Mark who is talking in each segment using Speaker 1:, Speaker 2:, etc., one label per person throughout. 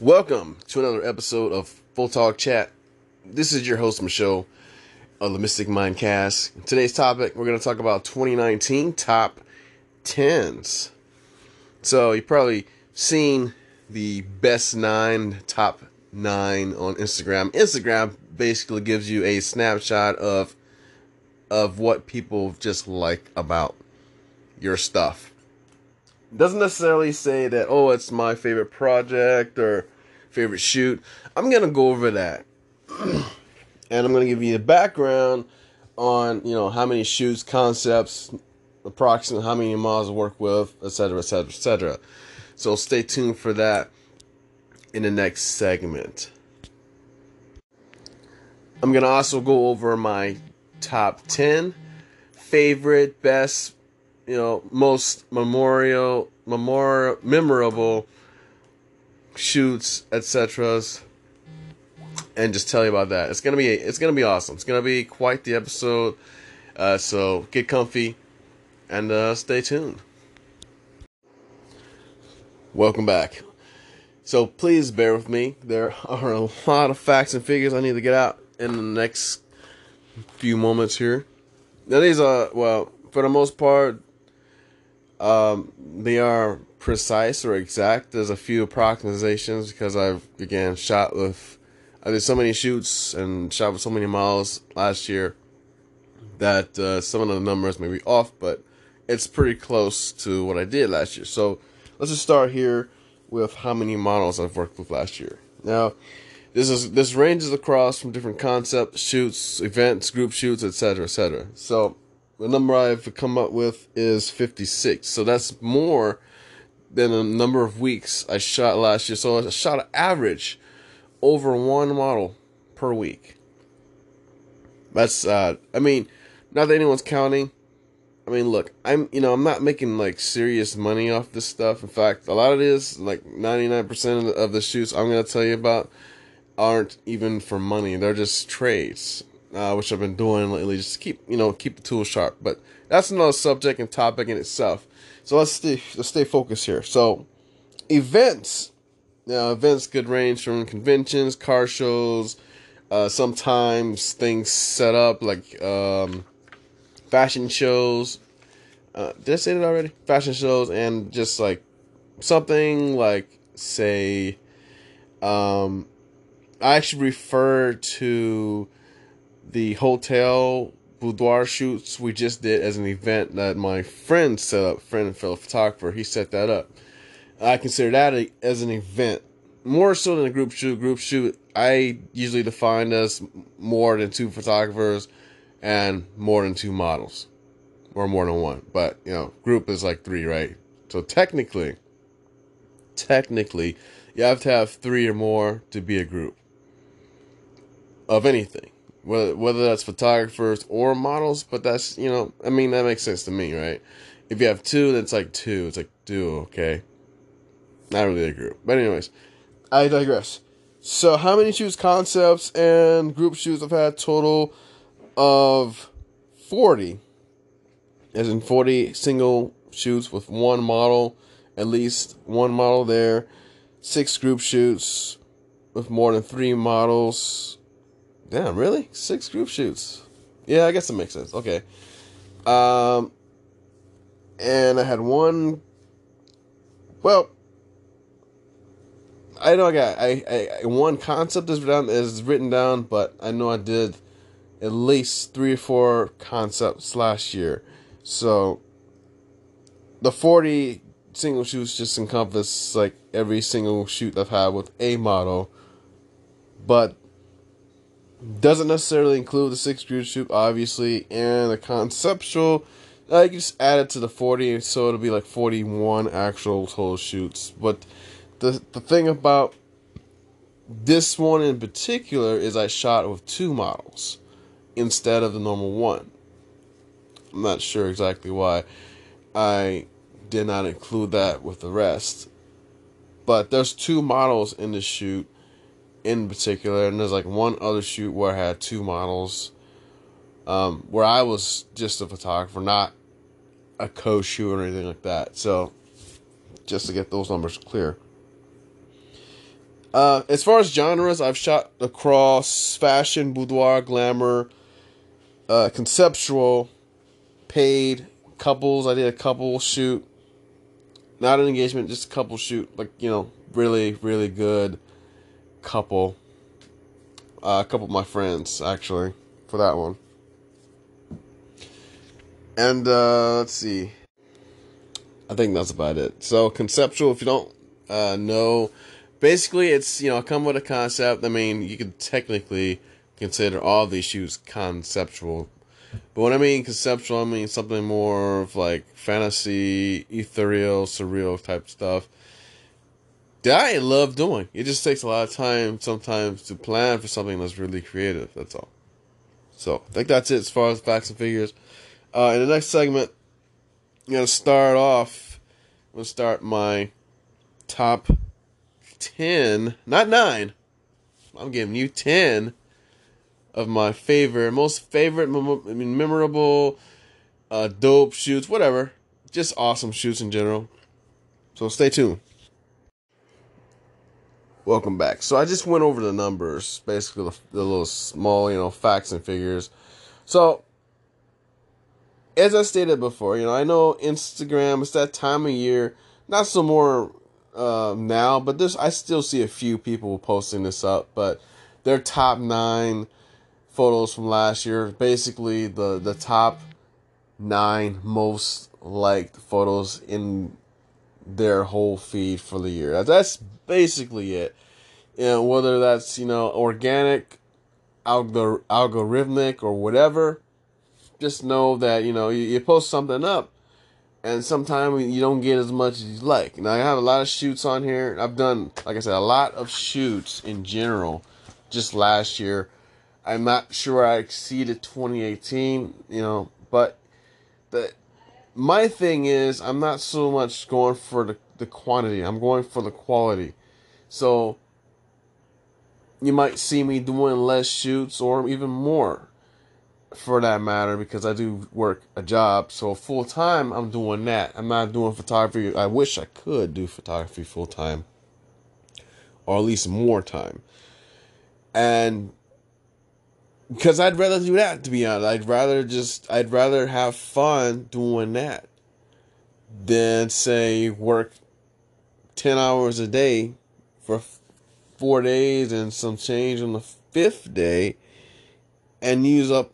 Speaker 1: Welcome to another episode of Photog Chat. This is your host, Michelle of the Mystic Mind Cast. Today's topic, we're going to talk about 2019 top 10s. So, you've probably seen the best nine, top nine on Instagram. Instagram basically gives you a snapshot of of what people just like about your stuff. Doesn't necessarily say that, oh, it's my favorite project or favorite shoot. I'm to go over that. and I'm to give you the background on, you know, how many shoots, concepts, approximately how many models work with, etc., etc., etc. So stay tuned for that in the next segment. I'm to also go over my top 10 favorite, best, you know, most memorial, memorial, memorable shoots, etc. And just tell you about that. It's gonna be it's gonna be awesome. It's gonna be quite the episode. Uh, so get comfy and uh, stay tuned. Welcome back. So please bear with me. There are a lot of facts and figures I need to get out in the next few moments here. Now these are well, for the most part, um, they are precise or exact. There's a few approximations because I've again shot with I did so many shoots and shot with so many miles last year that uh, some of the numbers may be off, but it's pretty close to what I did last year. So let's just start here with how many models I've worked with last year. Now, this is this ranges across from different concepts, shoots, events, group shoots, etc., etc. So the number I've come up with is 56. So that's more than the number of weeks I shot last year. So I shot an average over one model per week. That's uh I mean, not that anyone's counting. I mean, look, I'm you know I'm not making like serious money off this stuff. In fact, a lot of it is like 99% of the shoots I'm gonna tell you about aren't even for money. They're just trades, uh, which I've been doing lately just keep you know keep the tools sharp. But that's another subject and topic in itself. So let's stay let's stay focused here. So events, now events could range from conventions, car shows, uh, sometimes things set up like um, fashion shows. Uh, did I say that already? Fashion shows and just like something like say um I actually refer to the hotel boudoir shoots we just did as an event that my friend set up, friend and fellow photographer. He set that up. I consider that a, as an event more so than a group shoot. Group shoot I usually define as more than two photographers and more than two models, or more than one. But you know, group is like three, right? So technically, technically, you have to have three or more to be a group of anything, whether whether that's photographers or models. But that's you know, I mean that makes sense to me, right? If you have two, that's like two. It's like duo, okay? Not really a group, but anyways, I digress. So, how many shoots, concepts, and group shoots I've had total of forty, as in forty single shoots with one model, at least one model there. Six group shoots with more than three models Damn, really? Six group shoots. Yeah, I guess it makes sense. Okay. Um, and I had one. Well, I know I got I, I one concept is written is written down, but I know I did at least three or four concepts last year. So the forty single shoots just encompass like every single shoot I've had with a model. But doesn't necessarily include the six group shoot, obviously, and the conceptual. I can just add it to the 40, so it'll be like 41 actual total shoots. But the the thing about this one in particular is I shot with two models instead of the normal one. I'm not sure exactly why I did not include that with the rest. But there's two models in the shoot in particular, and there's like one other shoot where I had two models, um, where I was just a photographer, not a co-shoot or anything like that. So, just to get those numbers clear. Uh, as far as genres, I've shot across fashion, boudoir, glamour, uh, conceptual, paid, couples. I did a couple shoot, not an engagement, just a couple shoot. Like you know, really, really good couple. Uh, a couple of my friends actually for that one. And uh, let's see. I think that's about it. So conceptual, if you don't uh, know, basically it's you know come with a concept. I mean, you could technically consider all these shoots conceptual, but when I mean conceptual, I mean something more of like fantasy, ethereal, surreal type stuff. That I love doing. It just takes a lot of time sometimes to plan for something that's really creative. That's all. So I think that's it as far as facts and figures. Uh, in the next segment, I'm gonna start off. I'm gonna start my top ten, not nine. I'm giving you ten of my favorite, most favorite, I mean, memorable, uh, dope shoots, whatever. Just awesome shoots in general. So stay tuned. Welcome back. So I just went over the numbers, basically the, the little small, you know, facts and figures. So as I stated before, you know, I know Instagram, it's that time of year, not so more uh, now, but this I still see a few people posting this up, but their top nine photos from last year, basically the the top nine most liked photos in their whole feed for the year. That's basically it. Know, whether that's you know organic, algor- algorithmic, or whatever just know that you know you, you post something up and sometimes you don't get as much as you like. Now I have a lot of shoots on here. I've done, like I said, a lot of shoots in general. Just last year, I'm not sure I exceeded 2018. You know, but the my thing is I'm not so much going for the the quantity. I'm going for the quality. So you might see me doing less shoots or even more for that matter because I do work a job. So full time, I'm doing that. I'm not doing photography. I wish I could do photography full time, or at least more time. And because I'd rather do that, to be honest, I'd rather just I'd rather have fun doing that than say work ten hours a day for four days and some change on the fifth day and use up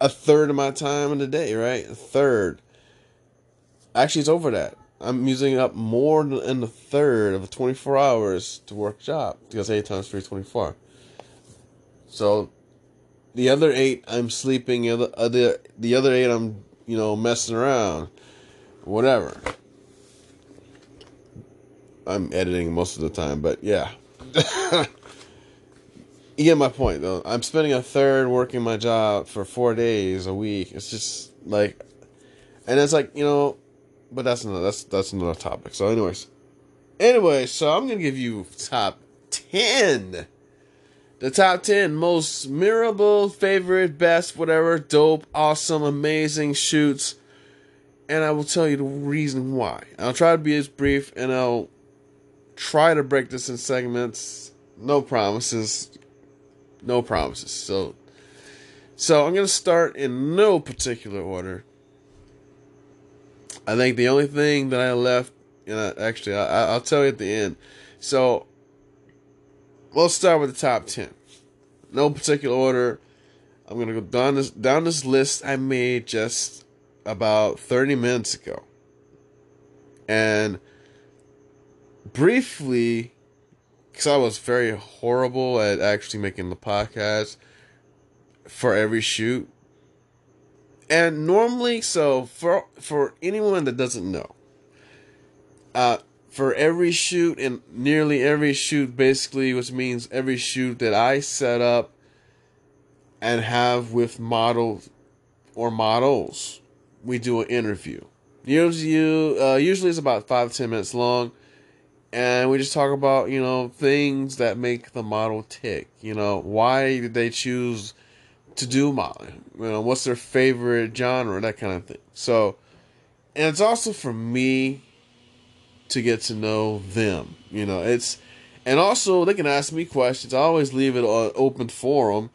Speaker 1: a third of my time in the day, right? A third. Actually, it's over that. I'm using up more than a third of the 24 hours to work job because 8 times 3 24. So the other 8 I'm sleeping, the other, other the other 8 I'm, you know, messing around. Whatever. I'm editing most of the time, but yeah. you get my point though. I'm spending a third working my job for four days a week. It's just like, and it's like you know, but that's another that's that's another topic. So, anyways, anyway, so I'm gonna give you top ten, the top ten most memorable, favorite, best, whatever, dope, awesome, amazing shoots, and I will tell you the reason why. I'll try to be as brief, and I'll try to break this in segments. No promises no promises. So, so I'm gonna start in no particular order. I think the only thing that I left, you know, actually, I, will tell you at the end. So, let's start with the top ten. No particular order. I'm gonna go down this down this list I made just about 30 minutes ago, and briefly because I was very horrible at actually making the podcast for every shoot. And normally, so for for anyone that doesn't know, uh, for every shoot and nearly every shoot, basically, which means every shoot that I set up and have with models or models, we do an interview. Usually, uh, usually it's about five to ten minutes long and we just talk about you know things that make the model tick you know. Why did they choose to do modeling? You know what's their favorite genre? That kind of thing. So and it's also for me to get to know them you know. It's And also, they can ask me questions. I always leave it an open forum.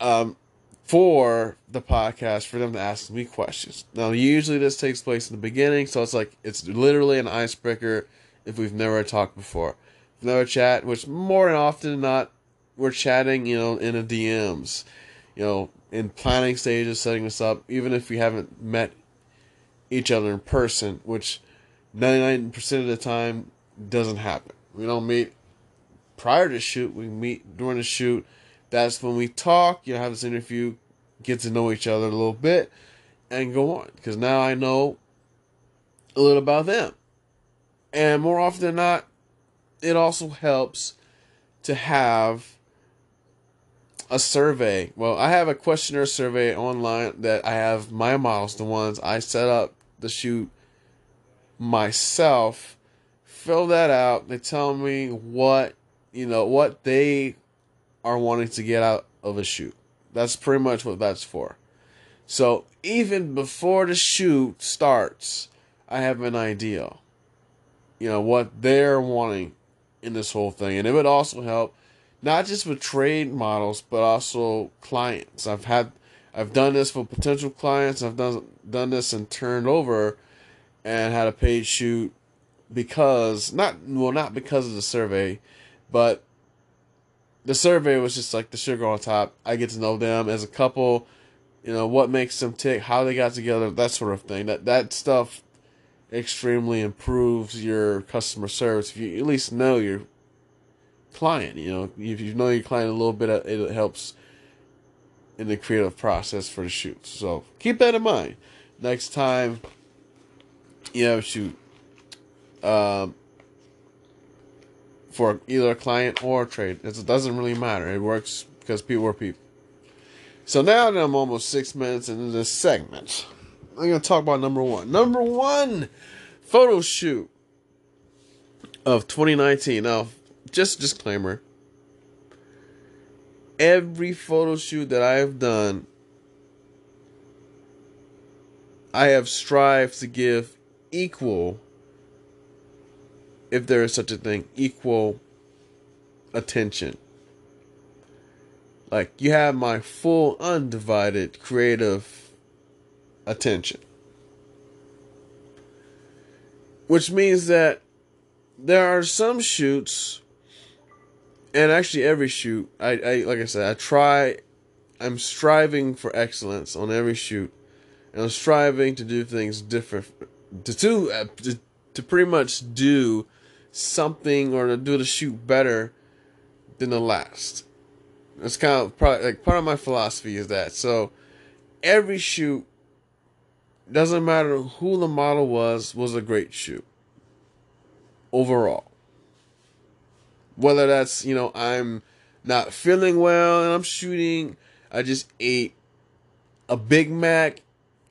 Speaker 1: Um, for the podcast for them to ask me questions. Now, usually this takes place in the beginning, so it's like it's literally an icebreaker if we've never talked before. never chat, which more than often than not, we're chatting, you know, in a DMs, you know, in planning stages, setting this up, even if we haven't met each other in person, which 99% of the time doesn't happen. We don't meet prior to shoot, we meet during the shoot. That's when we talk, you have this interview, get to know each other a little bit, and go on. Because now I know a little about them. And more often than not, it also helps to have a survey. Well, I have a questionnaire survey online that I have my models, the ones I set up the shoot myself. Fill that out. They tell me what you know what they are wanting to get out of a shoot. That's pretty much what that's for. So even before the shoot starts, I have an idea. You know what they're wanting in this whole thing, and it would also help not just with trade models but also clients. I've had I've done this for potential clients. I've done done this and turned over and had a paid shoot because not well not because of the survey, but the survey was just like the sugar on top. I get to know them as a couple, you know, what makes them tick, how they got together, that sort of thing. That that stuff extremely improves your customer service if you at least know your client, you know, if you know your client a little bit it helps in the creative process for the shoots. So keep that in mind. Next time you have a shoot um, for either a client or a trade, it doesn't really matter. It works because people are people. So now that I'm almost six minutes into this segment, I'm going to talk about number one. Number one photo shoot of 2019. Now, just disclaimer every photo shoot that I have done, I have strived to give equal, if there is such a thing, equal attention. Like, you have my full, undivided creative attention. Which means that there are some shoots and actually every shoot I, I like i said i try i'm striving for excellence on every shoot and i'm striving to do things different to to, to pretty much do something or to do the shoot better than the last. It's kind of probably like part of my philosophy is that. So every shoot doesn't matter who the model was was a great shoot. Overall. Whether that's, you know, I'm not feeling well and I'm shooting, I just ate a Big Mac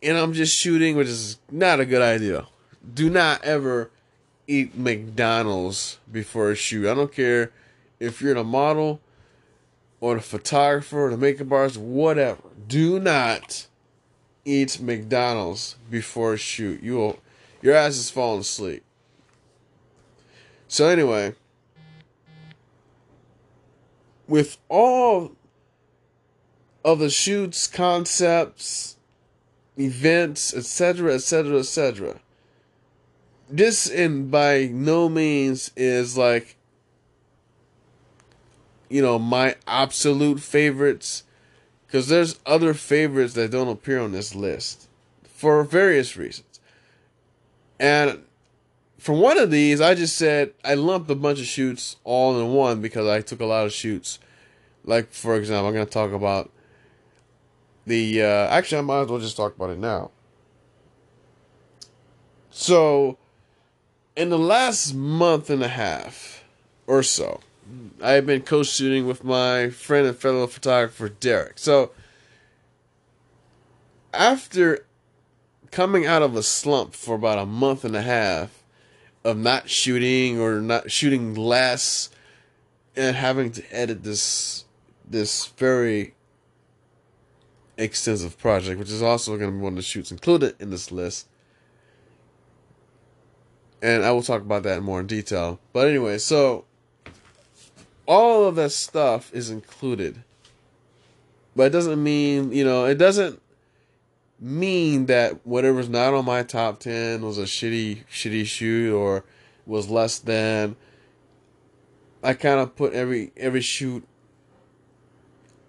Speaker 1: and I'm just shooting, which is not a good idea. Do not ever eat McDonald's before a shoot. I don't care if you're the model or the photographer or the makeup artist, whatever. Do not eat McDonald's before a shoot. You will, your ass is falling asleep. So anyway, with all of the shoots, concepts, events, etc., etc., etc. This, and by no means, is like, you know, my absolute favorites, because there's other favorites that don't appear on this list for various reasons. And for one of these, I just said I lumped a bunch of shoots all in one because I took a lot of shoots. Like for example, I'm gonna talk about the. Uh, actually, I might as well just talk about it now. So, in the last month and a half or so, I have been co-shooting with my friend and fellow photographer Derek. So, after coming out of a slump for about a month and a half of not shooting or not shooting less and having to edit this this very extensive project, which is also going to be one of the shoots included in this list. And I will talk about that more in detail. But anyway, so all of that stuff is included. But it doesn't mean, you know, it doesn't mean that whatever's not on my top 10 was a shitty shitty shoot or was less than I kind of put every every shoot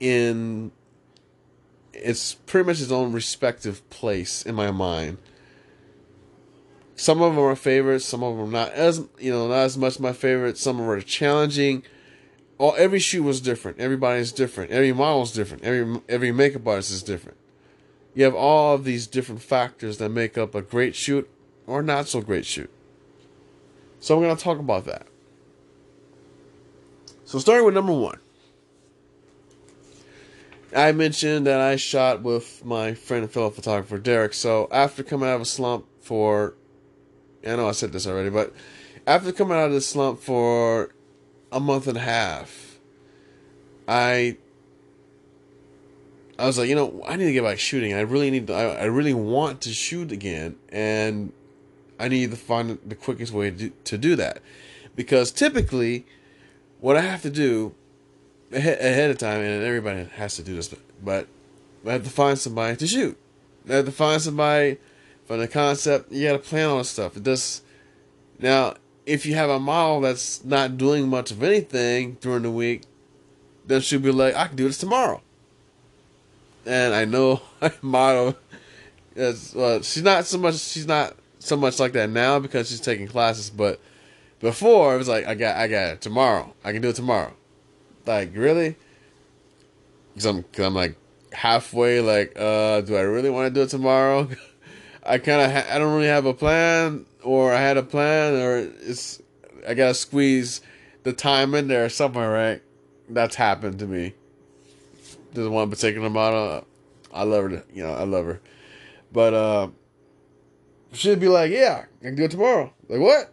Speaker 1: in it's pretty much its own respective place in my mind. Some of them are favorites, some of them not as you know not as much my favorite. Some are challenging. All every shoe was different. Everybody's different. Every model is different. Every every makeup artist is different. You have all of these different factors that make up a great shoot or not so great shoot. So I'm going to talk about that. So starting with number one. I mentioned that I shot with my friend and fellow photographer Derek. So after coming out of a slump for, I know I said this already, but after coming out of the slump for a month and a half, I I was like, you know, I need to get back shooting. I really need to, I, I really want to shoot again, and I need to find the quickest way to do, to do that. Because typically, what I have to do ahead, ahead of time, and everybody has to do this, but I have to find somebody to shoot. I have to find somebody from the concept. You got to plan this stuff. It does. Now, if you have a model that's not doing much of anything during the week, then she'll be like, I can do this tomorrow and I know my model is she's not so much she's not so much like that now because she's taking classes, but before it was like I got I got it tomorrow. I can do it tomorrow. Like really? Cause I'm, cause I'm like halfway. Like, uh, do I really want to do it tomorrow? I kind of ha- I don't really have a plan, or I had a plan, or it's I gotta squeeze the time in there somewhere, right? That's happened to me. There's one particular model. I love her. You know, I love her. But uh, she'd be like, "Yeah, I can do it tomorrow." Like what?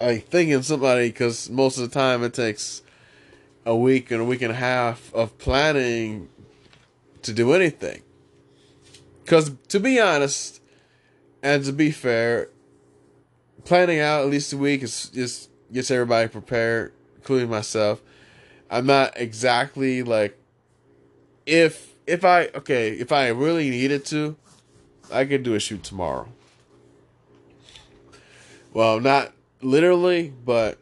Speaker 1: I thinking somebody because most of the time it takes a week and a week and a half of planning to do anything. Because to be honest, and to be fair, planning out at least a week is just gets everybody prepared, including myself. I'm not exactly like if if I okay, if I really needed to, I could do a shoot tomorrow. Well, not literally, but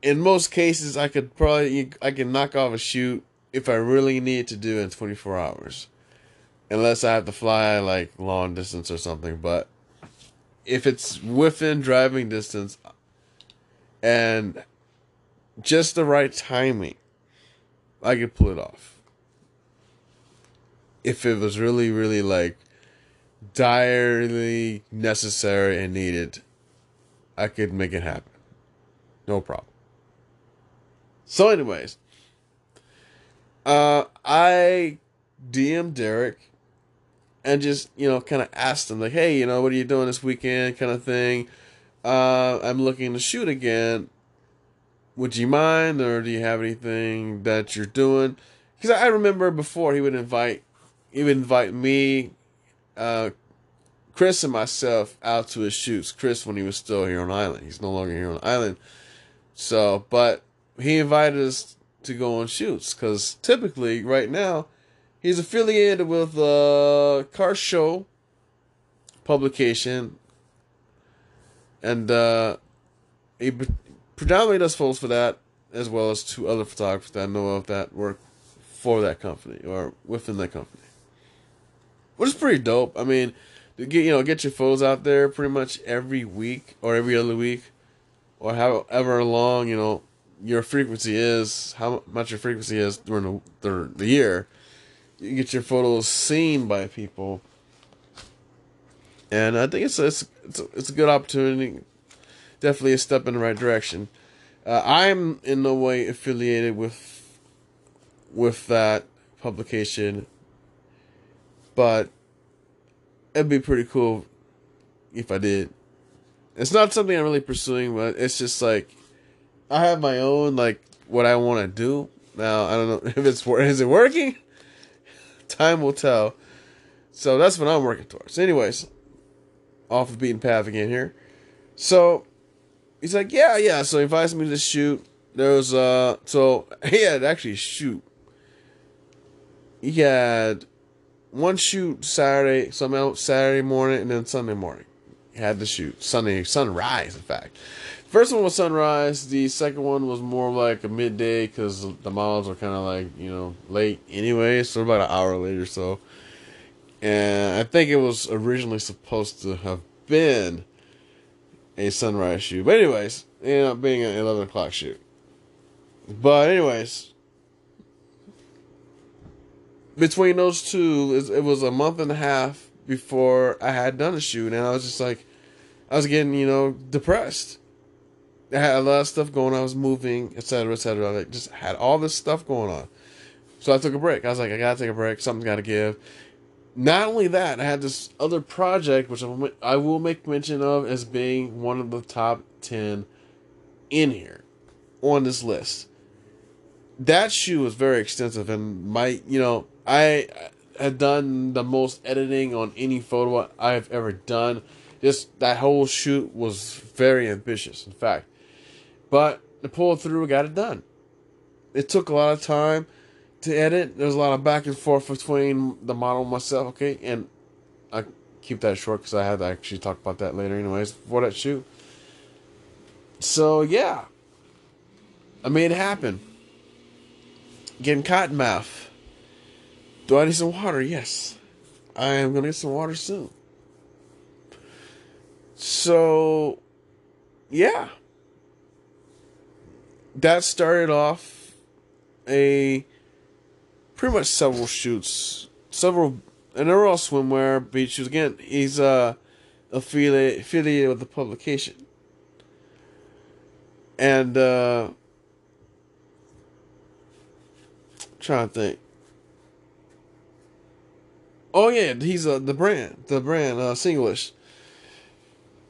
Speaker 1: in most cases I could probably I can knock off a shoot if I really need to do in 24 hours. Unless I have to fly like long distance or something, but if it's within driving distance and just the right timing, I could pull it off. If it was really, really like direly necessary and needed, I could make it happen. No problem. So, anyways, uh, I DM Derek and just you know kind of asked him like, hey, you know, what are you doing this weekend, kind of thing. Uh, I'm looking to shoot again. Would you mind or do you have anything that you're doing? Because i remember before he would invite he would invite me uh, chris and myself out to his shoots. Chris when he was still here on island. He's no longer here on island. So but he invited us to go on shoots because typically right now he's affiliated with a car show publication and uh, he predominantly does photos for that, as well as two other photographers that I know of that work for that company or within that company. Which is pretty dope. I mean, get you know get your photos out there pretty much every week or every other week, or however long you know your frequency is, how much your frequency is during the the, the year. You get your photos seen by people, and I think it's a, it's it's a, it's a good opportunity definitely a step in the right direction. Uh, I'm in no way affiliated with with that publication, but it'd be pretty cool if I did. It's not something I'm really pursuing, but it's just like I have my own like what I want to do. Now I don't know if it's is it working. Time will tell. So that's what I'm working towards. Anyways, off the beaten path again here. So he's like, yeah, yeah. So he invites me to shoot. There was uh, so he had actually shoot. He had one shoot Saturday, some else Saturday morning, and then Sunday morning. He had to shoot Sunday sunrise. In fact, first one was sunrise. The second one was more like a midday because the models are kind of like you know late anyway, so about an hour later. So, and I think it was originally supposed to have been a sunrise shoot, but anyways, it ended up being an eleven o'clock shoot. But anyways, between those two, it was a month and a half before I had done a shoot, and I was just like, I was getting, you know, depressed. I had a lot of stuff going on. I was moving, etc., etc. I just had all this stuff going on. So I took a break. I was like, I gotta take a break. Something's gotta give. Not only that, I had this other project, which I will make mention of as being one of the top 10 in here on this list. That shoe was very extensive, and my, you know, I had done the most editing on any photo I've ever done. Just that whole shoot was very ambitious, in fact. But to pull it through, we got it done. It took a lot of time to edit. There's a lot of back and forth between the model and myself, okay? And I keep that short because I had to actually talk about that later, anyways, for that shoot. So, yeah. I made it happen. Getting cotton mouth. Do I need some water? Yes. I am going to get some water soon. So, yeah. That started off a pretty much several shoots, several, and they're all swimwear, beach shoots. Again, he's uh, affiliate, affiliated with the publication. And, uh, trying to think. Oh yeah, he's uh, the brand, the brand, uh, Singlish.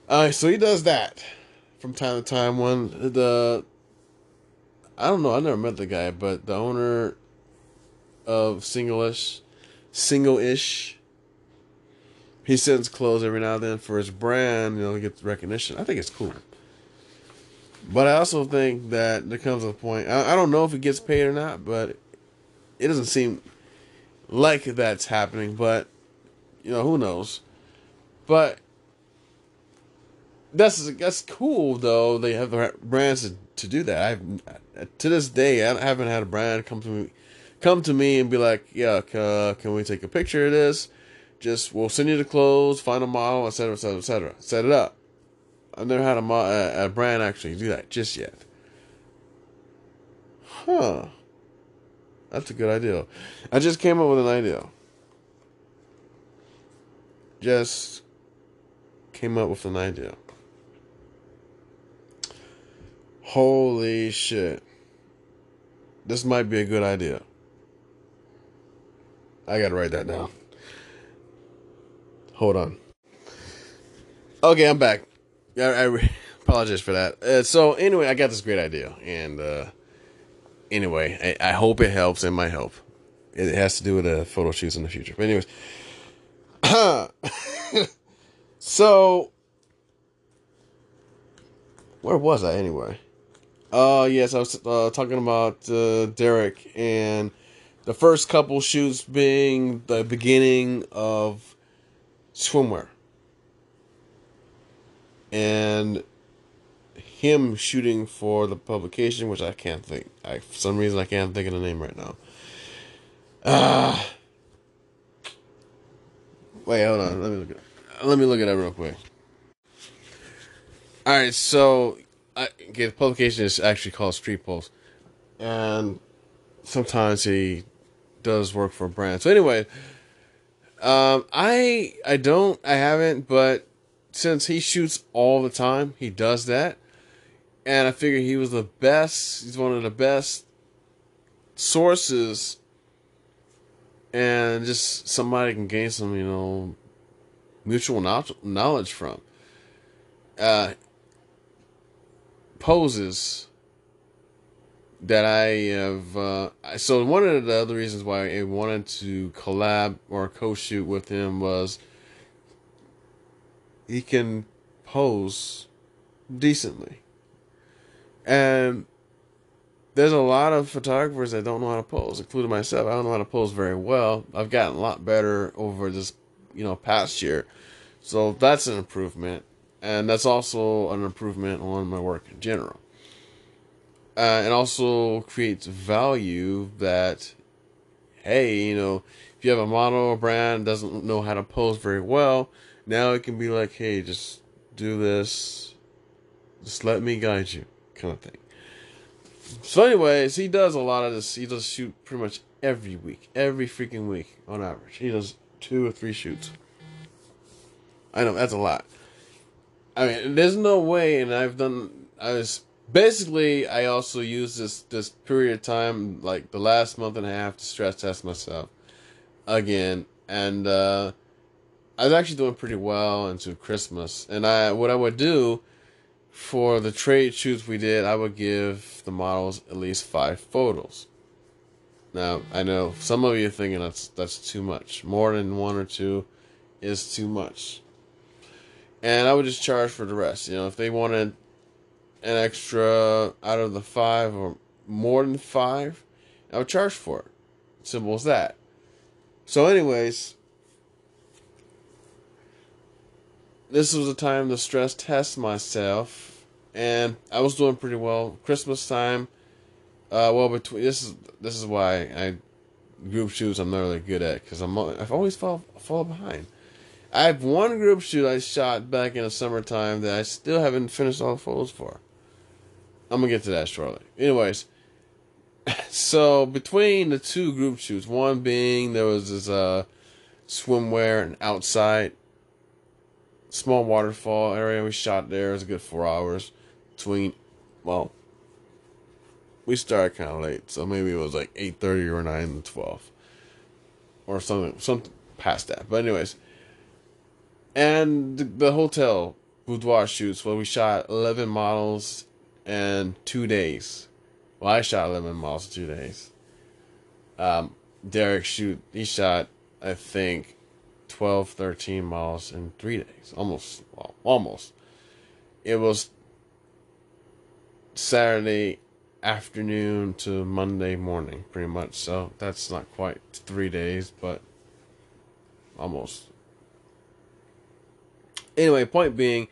Speaker 1: Uh, so he does that from time to time. When the, I don't know, I never met the guy, but the owner of Singlish, Single-ish, he sends clothes every now and then for his brand, you know, to get recognition. I think it's cool. But I also think that there comes a point. I, I don't know if he gets paid or not, but it doesn't seem like that's happening, but you know who knows. But that's that's cool though. They have brands to, to do that. I've to this day I haven't had a brand come to me come to me and be like, yeah, uh, can we take a picture of this? Just we'll send you the clothes, find a model, etc., etc., etc. Set it up. I've never had a, a, a brand actually do that just yet. Huh. That's a good idea. I just came up with an idea. Just came up with an idea. Holy shit. This might be a good idea. I gotta write that down. Hold on. Okay, I'm back. I, I apologize for that. Uh, so anyway, I got this great idea, and uh, anyway, I, I, hope it helps. It might help. It has to do with the photo shoots in the future. But anyways, so where was I anyway? Uh, yes, I was uh, talking about uh, Derek and the first couple shoots being the beginning of swimwear. And him shooting for the publication, which I can't think. I, for some reason, I can't think of the name right now. Uh, wait, hold on. Let me look at. Let me look at that real quick. All right, so I, okay, the publication is actually called Street Pulse, and sometimes he does work for a brand. So anyway, um, I I don't I haven't, but since he shoots all the time, he does that and I figure he was the best. He's one of the best sources, and just somebody can gain some, you know, mutual knowledge from. Uh, poses that I have. Uh, so one of the other reasons why I wanted to collab or co-shoot with him was he can pose decently. And there's a lot of photographers that don't know how to pose, including myself. I don't know how to pose very well. I've gotten a lot better over this, you know, past year. So that's an improvement. And that's also an improvement on my work in general. Uh, it also creates value that, hey, you know, if you have a model or brand doesn't know how to pose very well, now it can be like, hey, just do this. Just let me guide you, kind of thing. So, anyways, he does a lot of this. He does shoot pretty much every week, every freaking week on average. He does two or three shoots. I know that's a lot. I mean, there's no way, and I've done. I was basically. I also used this this period of time, like the last month and a half, to stress test myself again, and uh, I was actually doing pretty well into Christmas. And I, what I would do for the trade shoots we did, I would give the models at least five photos. Now I know some of you are thinking that's that's too much. More than one or two is too much. And I would just charge for the rest. You know, if they wanted an extra out of the five or more than five, I would charge for it. Simple as that. So, anyways, this was a time to stress test myself, and I was doing pretty well. Christmas time, uh, well between this is this is why I group shoots I'm not really good at because I'm I've always fall fall behind. I have one group shoot I shot back in the summertime that I still haven't finished all the photos for. I'm gonna get to that shortly. Anyways, so between the two group shoots, one being there was this uh swimwear and outside small waterfall area. We shot there. It was a good four hours between. Well, we started kind of late, so maybe it was like eight thirty or nine to twelve, or something, something past that. But anyways, and the, hotel boudoir shoots. Well, we shot eleven models in two days. Well, I shot eleven models in two days. Um, Derek shoot. He shot, I think, 12, 13 miles in three days. Almost, well, almost. It was Saturday afternoon to Monday morning, pretty much. So that's not quite three days, but almost. Anyway, point being,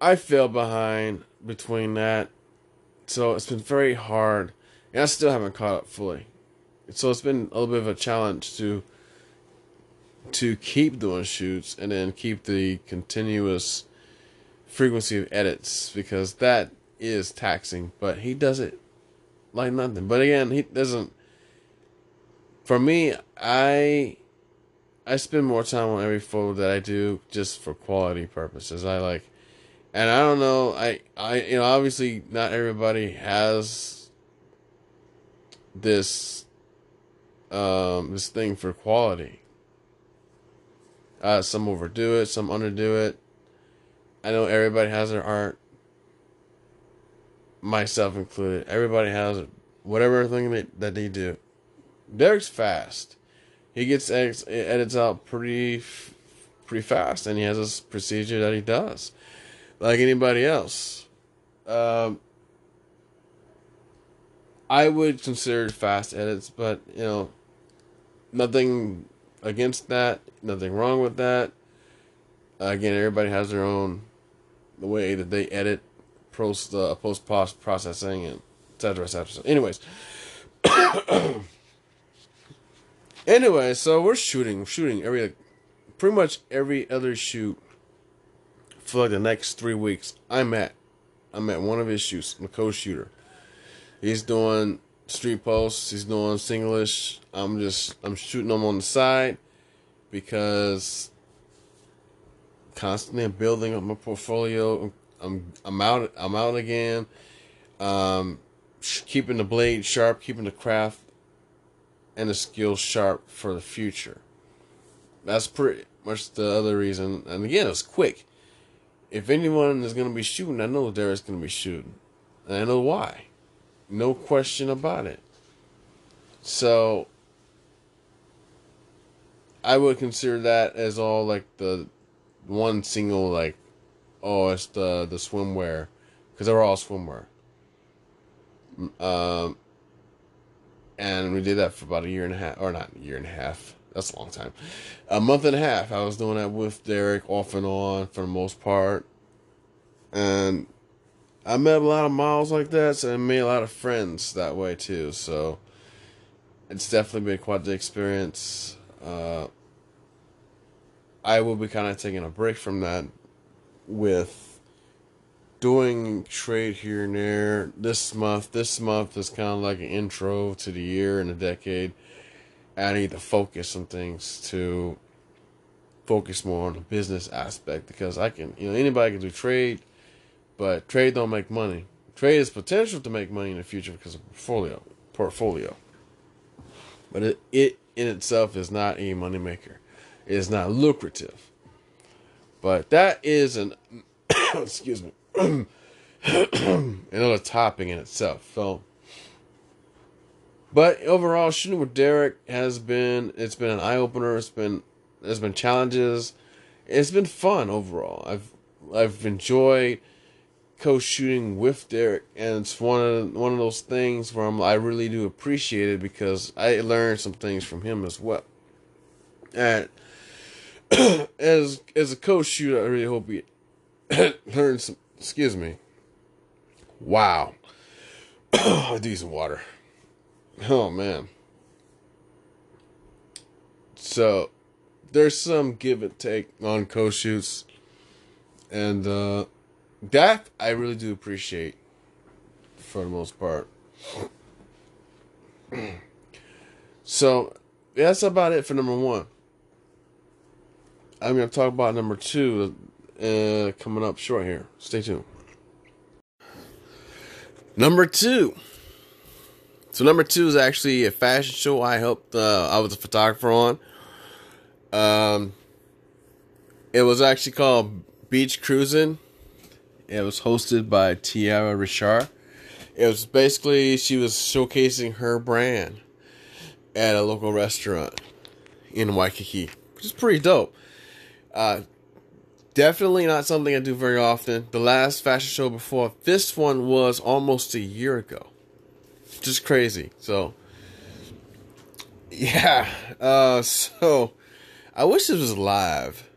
Speaker 1: I fell behind between that. So it's been very hard. And I still haven't caught up fully. So it's been a little bit of a challenge to to keep doing shoots and then keep the continuous frequency of edits because that is taxing. But he does it like nothing. But again, he doesn't. For me, I I spend more time on every photo that I do just for quality purposes. I like, and I don't know. I I you know obviously not everybody has this um this thing for quality uh, some overdo it, some underdo it. I know everybody has their art, myself included. Everybody has whatever thing they, that they do. Derek's fast. He gets edits, edits out pretty pretty fast, and he has this procedure that he does, like anybody else. Um, I would consider fast edits, but you know, nothing against that. Nothing wrong with that. Again, everybody has their own the way that they edit post uh, post processing and etc. etc. Anyways. anyway, so we're shooting, shooting every, pretty much every other shoot for like the next three weeks. I'm at, I'm at one of his shoots. A co-shooter. He's doing Street Pulse. He's doing singlish. I'm just I'm shooting them on the side because constantly I'm building up my portfolio. I'm I'm out I'm out again. Um, keeping the blade sharp, keeping the craft and the skills sharp for the future. That's pretty much the other reason. And again, it's quick. If anyone is going to be shooting, I know Derek's going to be shooting. And I know why. No question about it. So I would consider that as all like the one single like, oh, it's the the swimwear, because they were all swimwear. Um, and we did that for about a year and a half, or not a year and a half. That's a long time. A month and a half. I was doing that with Derek off and on for the most part, and I met a lot of models like that, so I made a lot of friends that way too. So it's definitely been quite the experience. Uh, I will be kind of taking a break from that with doing trade here and there this month. This month is kind of like an intro to the year and the decade. I need to focus on things to focus more on the business aspect because I can, you know, anybody can do trade, but trade don't make money. Trade is potential to make money in the future because of portfolio, portfolio. But it, it in itself is not a moneymaker It is not lucrative. But that is an excuse me another topping in itself. So but overall shooting with Derek has been it's been an eye opener, it's been there's been challenges. It's been fun overall. I've I've enjoyed co shooting with Derek and it's one of one of those things where I'm, I really do appreciate it because I learned some things from him as well. And as as a co-shooter, I really hope he learned some. Excuse me. Wow. Do some water. Oh man. So there's some give and take on co shoots, and uh, that I really do appreciate for the most part. so that's about it for number one. I'm going to talk about number two uh, coming up short here. Stay tuned. Number two. So number two is actually a fashion show I helped. Uh, I was a photographer on. Um, it was actually called Beach Cruising. It was hosted by Tiara Richard. It was basically she was showcasing her brand at a local restaurant in Waikiki, which is pretty dope. Uh, definitely not something I do very often. The last fashion show before this one was almost a year ago. Just crazy. So, yeah. Uh, so, I wish this was live.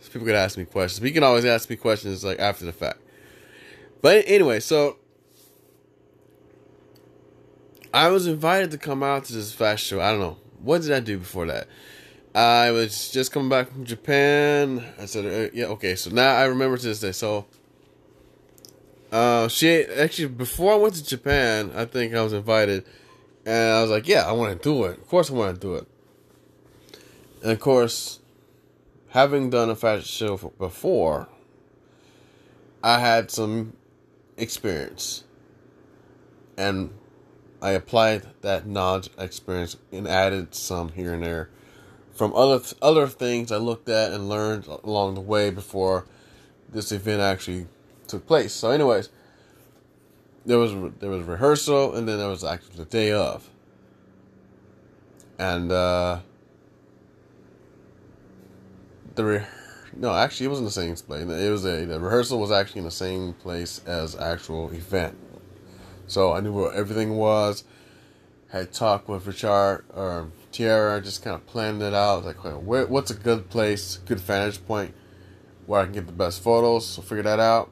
Speaker 1: So people could ask me questions. But you can always ask me questions like after the fact. But anyway, so I was invited to come out to this fashion show. I don't know. What did I do before that? I was just coming back from Japan. I said, uh, yeah, okay. So now I remember to this day. So, uh, she actually before I went to Japan, I think I was invited, and I was like, yeah, I want to do it. Of course, I want to do it. And of course, having done a fashion show before, I had some experience, and I applied that knowledge, experience, and added some here and there from other other things I looked at and learned along the way before this event actually took place. So, anyways, there was there was rehearsal, and then there was actually the day of, and uh, the re- no, actually, it wasn't the same place. It was a the rehearsal was actually in the same place as actual event. So I knew where everything was. Had talked with Richard or Tiara, just kind of planned it out. Like, where, what's a good place, good vantage point where I can get the best photos? So figure that out.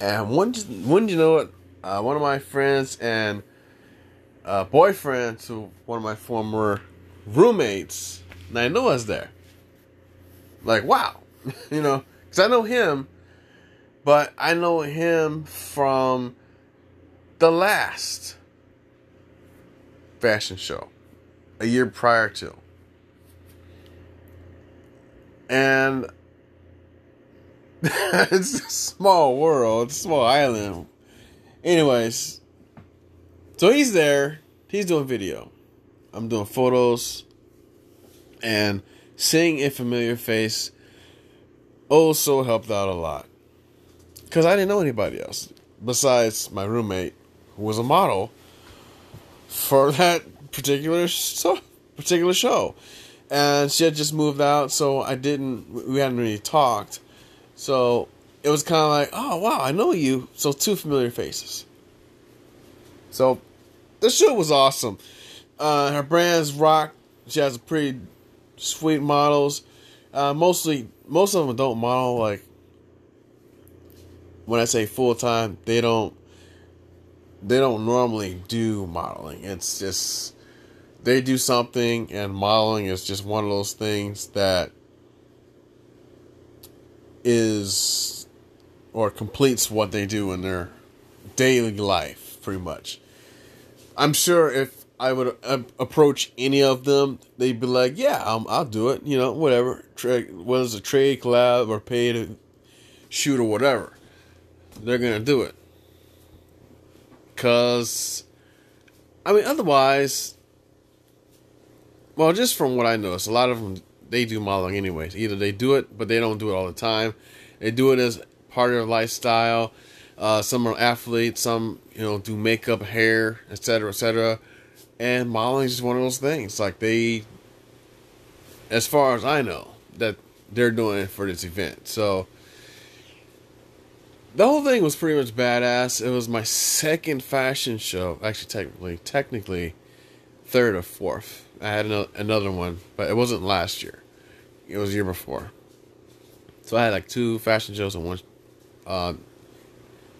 Speaker 1: And when when you know it, uh, one of my friends and uh, boyfriend to one of my former roommates, and I know was there. Like, wow, you know, because I know him, but I know him from the last fashion show a year prior to. And it's a small world, small island. Anyways, so he's there, he's doing video. I'm doing photos and seeing a familiar face also helped out a lot. Because I didn't know anybody else besides my roommate, who was a model for that particular so particular show. and she had just moved out, so I didn't. We hadn't really talked, so it was kind of like, oh wow, I know you. So two familiar faces. So the show was awesome. Uh, her brands rock. She has a pretty sweet models. Uh, mostly, most of them don't model like. When I say full time, they don't. They don't normally do modeling. It's just they do something, and modeling is just one of those things that is or completes what they do in their daily life, pretty much. I'm sure if I would uh, approach any of them, they'd be like, "Yeah, um, I'll do it." You know, whatever. Trade, whether a trade collab or pay to shoot or whatever, they're gonna do it. Cause, I mean, otherwise, well, just from what I noticed, a lot of them they do modeling anyways. Either they do it, but they don't do it all the time. They do it as part of their lifestyle. Uh, some are athletes. Some you know do makeup, hair, etc., etc. And modeling is just one of those things. Like they, as far as I know, that they're doing it for this event. So the whole thing was pretty much badass. It was my second fashion show. Actually, technically, technically, third or fourth I had another one, but it wasn't last year. It was year before. So I had like two fashion shows in one, uh,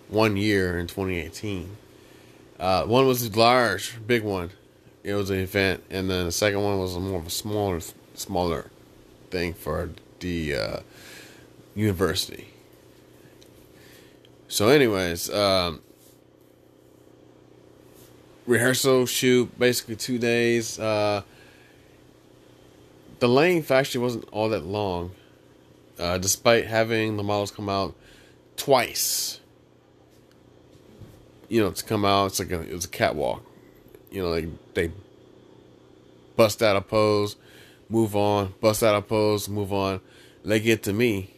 Speaker 1: one year in 2018. Uh, one was large, big one. It was an event, and then the second one was more of a smaller, smaller thing for the uh, university. So, anyways, um, rehearsal shoot, basically two days. Uh, the length actually wasn't all that long, uh, despite having the models come out twice. You know, to come out, it's like a, it was a catwalk. You know, like they bust out a pose, move on, bust out a pose, move on. They get to me,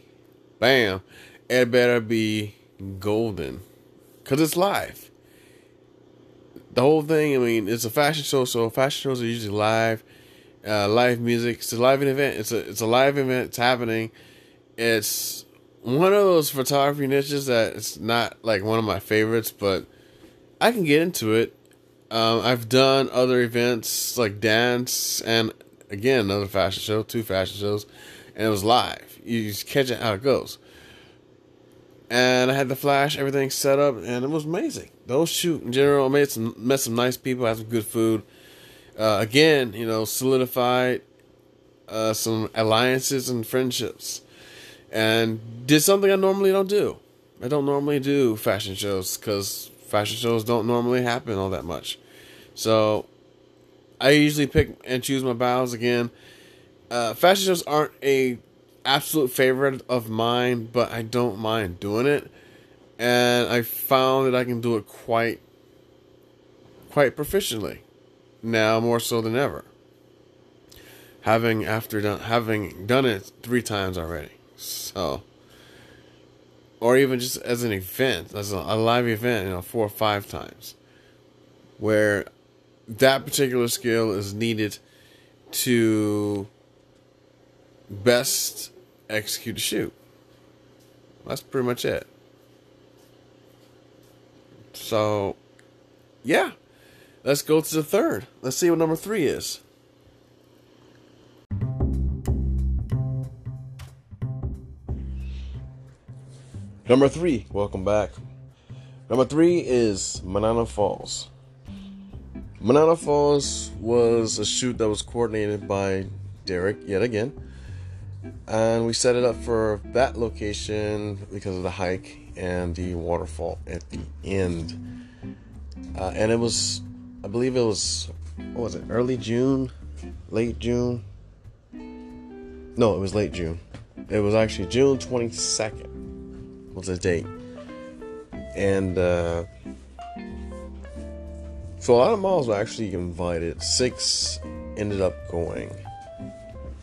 Speaker 1: bam, it better be golden, cause it's live the whole thing. I mean, it's a fashion show, so fashion shows are usually live, uh, live music. It's a live event. It's a it's a live event. It's happening. It's one of those photography niches that it's not like one of my favorites, but I can get into it. Um, I've done other events like dance and again another fashion show, two fashion shows, and it was live. You just catch it how it goes and I had the flash, everything set up, and it was amazing. Those shoot in general made some met some nice people, had some good food. Uh, again, you know, solidified uh, some alliances and friendships, and did something I normally don't do. I don't normally do fashion shows because fashion shows don't normally happen all that much. So I usually pick and choose my battles again. Uh, fashion shows aren't a absolute favorite of mine, but I don't mind doing it. And I found that I can do it quite quite proficiently. Now more so than ever. Having after done having done it three times already. So or even just as an event, as a, live event, you know, four or five times. Where that particular skill is needed to best execute a shoot. That's pretty much it. So, yeah. Let's go to the third. Let's see what number three is. Number three, welcome back. Number three is Manana Falls. Manana Falls was a shoot that was coordinated by Derek yet again and we set it up for that location because of the hike and the waterfall at the end. Uh, and it was, I believe it was, what was it, early June, late June? No, it was late June. It was actually June 22nd was the date. And uh, so a lot of malls were actually invited. Six ended up going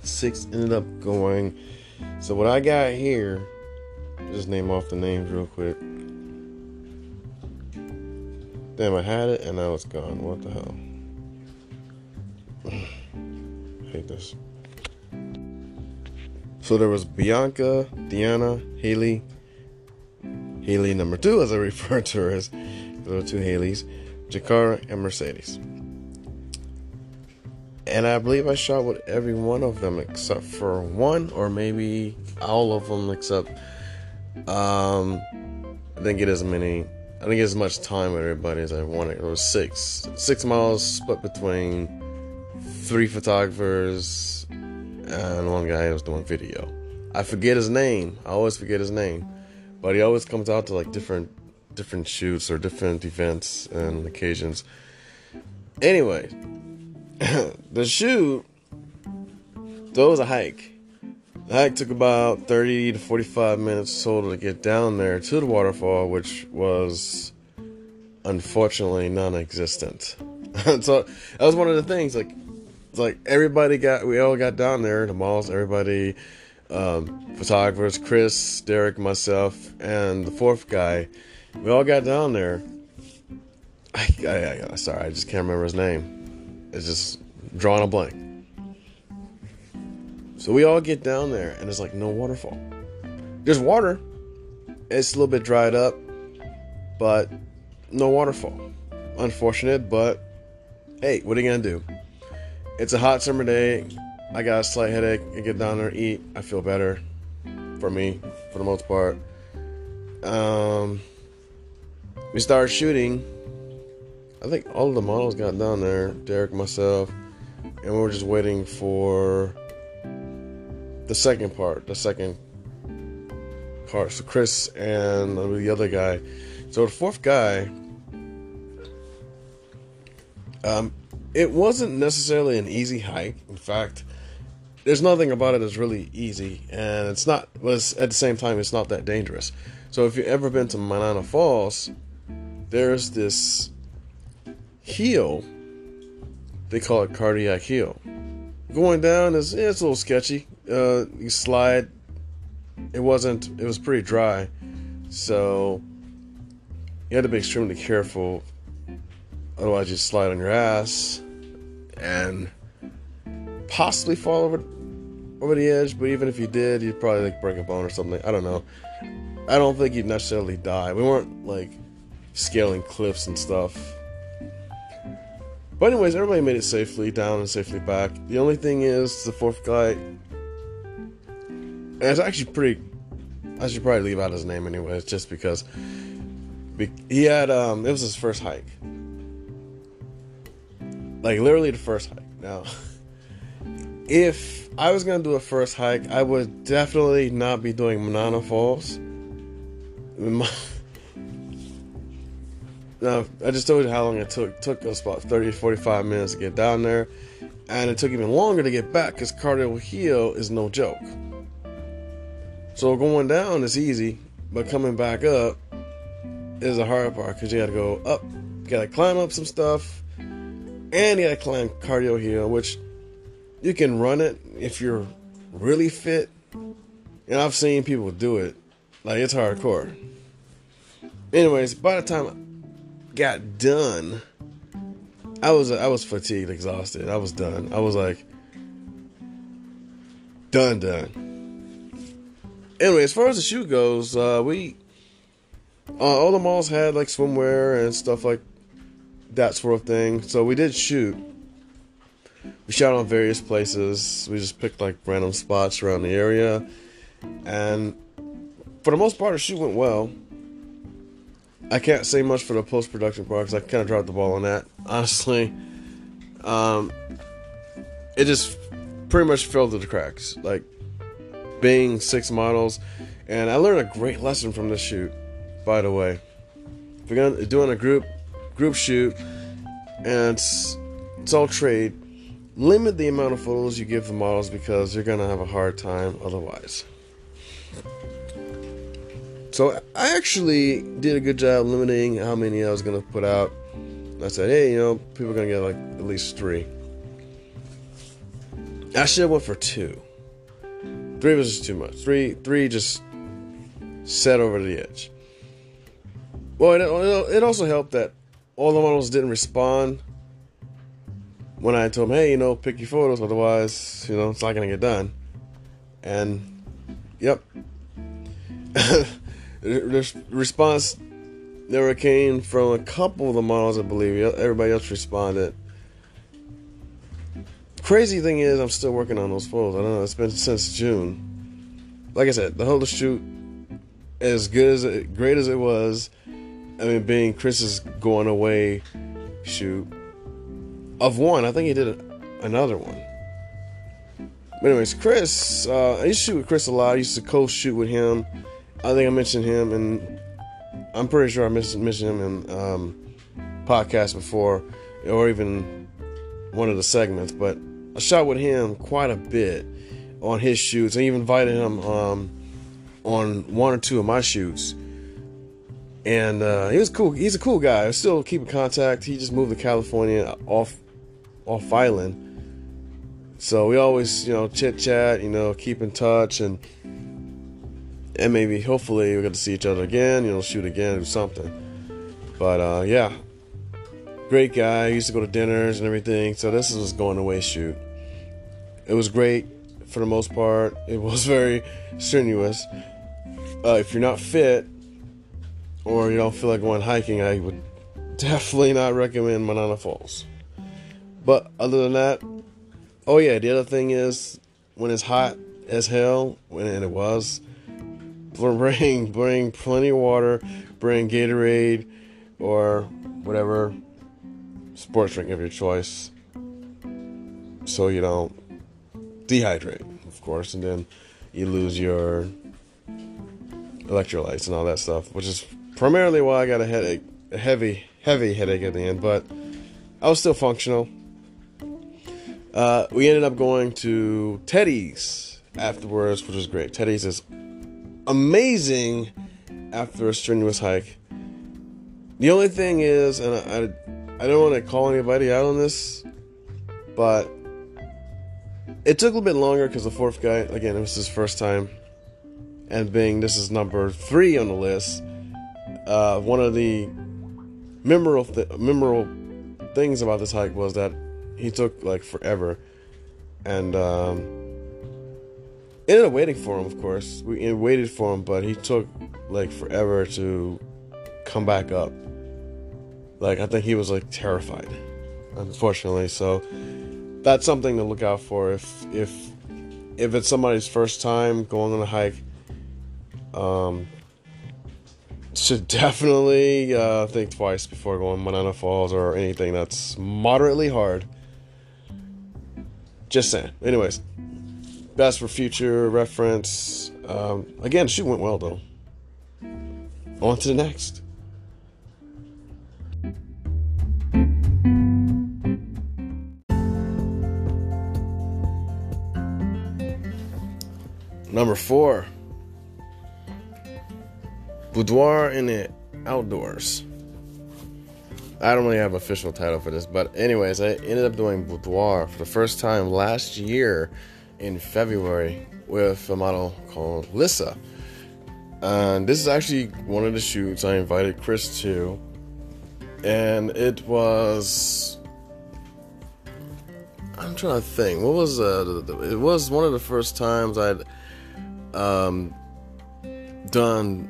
Speaker 1: six ended up going. So what I got here, just name off the names real quick. Damn, I had it and now it's gone. What the hell? I hate this. So there was Bianca, Deanna, Haley, Haley number two, as I refer to her as. There were two Haleys, Jakara and Mercedes. And I believe I shot with every one of them except for one, or maybe all of them except um I didn't get as many I didn't get as much time with everybody as I wanted. It was six. Six miles split between three photographers and one guy who was doing video. I forget his name. I always forget his name. But he always comes out to like different different shoots or different events and occasions. Anyway, the shoot, that was a hike. The hike took about 30 to 45 minutes total to get down there to the waterfall, which was unfortunately non existent. so that was one of the things. Like, like everybody got, we all got down there, the malls, everybody, um, photographers, Chris, Derek, myself, and the fourth guy we all got down there. I, I, I, sorry, I just can't remember his name. It's just drawing a blank. So we all get down there, and there's like no waterfall. There's water. It's a little bit dried up, but no waterfall. Unfortunate, but hey, what are you gonna do? It's a hot summer day. I got a slight headache. I get down there, eat. I feel better. For me, for the most part. Um, we start shooting. I think all the models got down there, Derek, myself, and we were just waiting for the second part, the second part. So Chris and the other guy. So the fourth guy, um, it wasn't necessarily an easy hike. In fact, there's nothing about it that's really easy, and it's not. But at the same time, it's not that dangerous. So if you've ever been to Manana Falls, there's this heel. They call it cardiac heel. Going down is it's a little sketchy. Uh, you slide. It wasn't. It was pretty dry, so you had to be extremely careful. Otherwise, you slide on your ass and possibly fall over over the edge. But even if you did, you'd probably like break a bone or something. I don't know. I don't think you'd necessarily die. We weren't like scaling cliffs and stuff. But anyways, everybody made it safely down and safely back. The only thing is the fourth guy, and it's actually pretty. I should probably leave out his name anyways, just because he had um, it was his first hike, like literally the first hike. Now, if I was gonna do a first hike, I would definitely not be doing Manana Falls. Now, I just told you how long it took. It took us about 30 45 minutes to get down there. And it took even longer to get back because Cardio Heel is no joke. So going down is easy, but coming back up is the hard part because you got to go up, you got to climb up some stuff, and you got to climb Cardio Heel, which you can run it if you're really fit. And I've seen people do it. Like, it's hardcore. Anyways, by the time got done, I was I was fatigued, exhausted. I was done. I was like done, done. Anyway, as far as the shoot goes, uh, we uh, all the malls had like swimwear and stuff like that sort of thing. So we did shoot. We shot on various places. We just picked like random spots around the area, and for the most part, the shoot went well. I can't say much for the post production part because I kind of dropped the ball on that. Honestly, um, it just pretty much fell the cracks. Like being six models, and I learned a great lesson from this shoot. By the way, if you're gonna doing a group group shoot, and it's, it's all trade, limit the amount of photos you give the models because you're gonna have a hard time otherwise. So I actually did a good job limiting how many I was gonna put out. I said, hey, you know, people are gonna get like at least three. I should have went for two. Three was just too much. Three, three just set over the edge. Well, it, it also helped that all the models didn't respond when I told them, hey, you know, pick your photos, otherwise, you know, it's not gonna get done. And Yep. the response never came from a couple of the models, I believe. Everybody else responded. Crazy thing is, I'm still working on those photos. I don't know. It's been since June. Like I said, the whole shoot, as good as it, great as it was. I mean, being Chris's going away shoot of one. I think he did another one. But anyways, Chris, uh, I used to shoot with Chris a lot. I used to co-shoot with him. I think I mentioned him, and I'm pretty sure I mentioned him in um, podcast before, or even one of the segments. But I shot with him quite a bit on his shoots. I even invited him um, on one or two of my shoots. And uh, he was cool. He's a cool guy. I still keep in contact. He just moved to California off off island. So we always, you know, chit chat, you know, keep in touch and and maybe hopefully we get to see each other again, you know, shoot again or something. But uh, yeah. Great guy. Used to go to dinners and everything. So this is going away shoot. It was great for the most part. It was very strenuous. Uh, if you're not fit or you don't feel like going hiking, I would definitely not recommend Manana Falls. But other than that, oh yeah, the other thing is when it's hot as hell, when it was, bring bring plenty of water, bring Gatorade or whatever sports drink of your choice, so you don't dehydrate, of course, and then you lose your electrolytes and all that stuff, which is primarily why I got a headache, a heavy, heavy headache at the end, but I was still functional. Uh, we ended up going to Teddy's afterwards, which was great. Teddy's is amazing after a strenuous hike. The only thing is, and I, I, don't want to call anybody out on this, but it took a little bit longer because the fourth guy, again, it was his first time. And being this is number three on the list, uh, one of the memorable, th- memorable things about this hike was that he took like forever. And um, ended up waiting for him, of course. We waited for him, but he took like forever to come back up. Like, I think he was like terrified, unfortunately. So, that's something to look out for if if if it's somebody's first time going on a hike. Um, should definitely uh, think twice before going Manana Falls or anything that's moderately hard. Just saying. Anyways, best for future reference. Um, again, shoot went well though. On to the next. Number four, boudoir in the outdoors. I don't really have an official title for this, but anyways, I ended up doing boudoir for the first time last year in February with a model called Lissa. And this is actually one of the shoots I invited Chris to, and it was I'm trying to think. What was uh, it was one of the first times I'd um, done.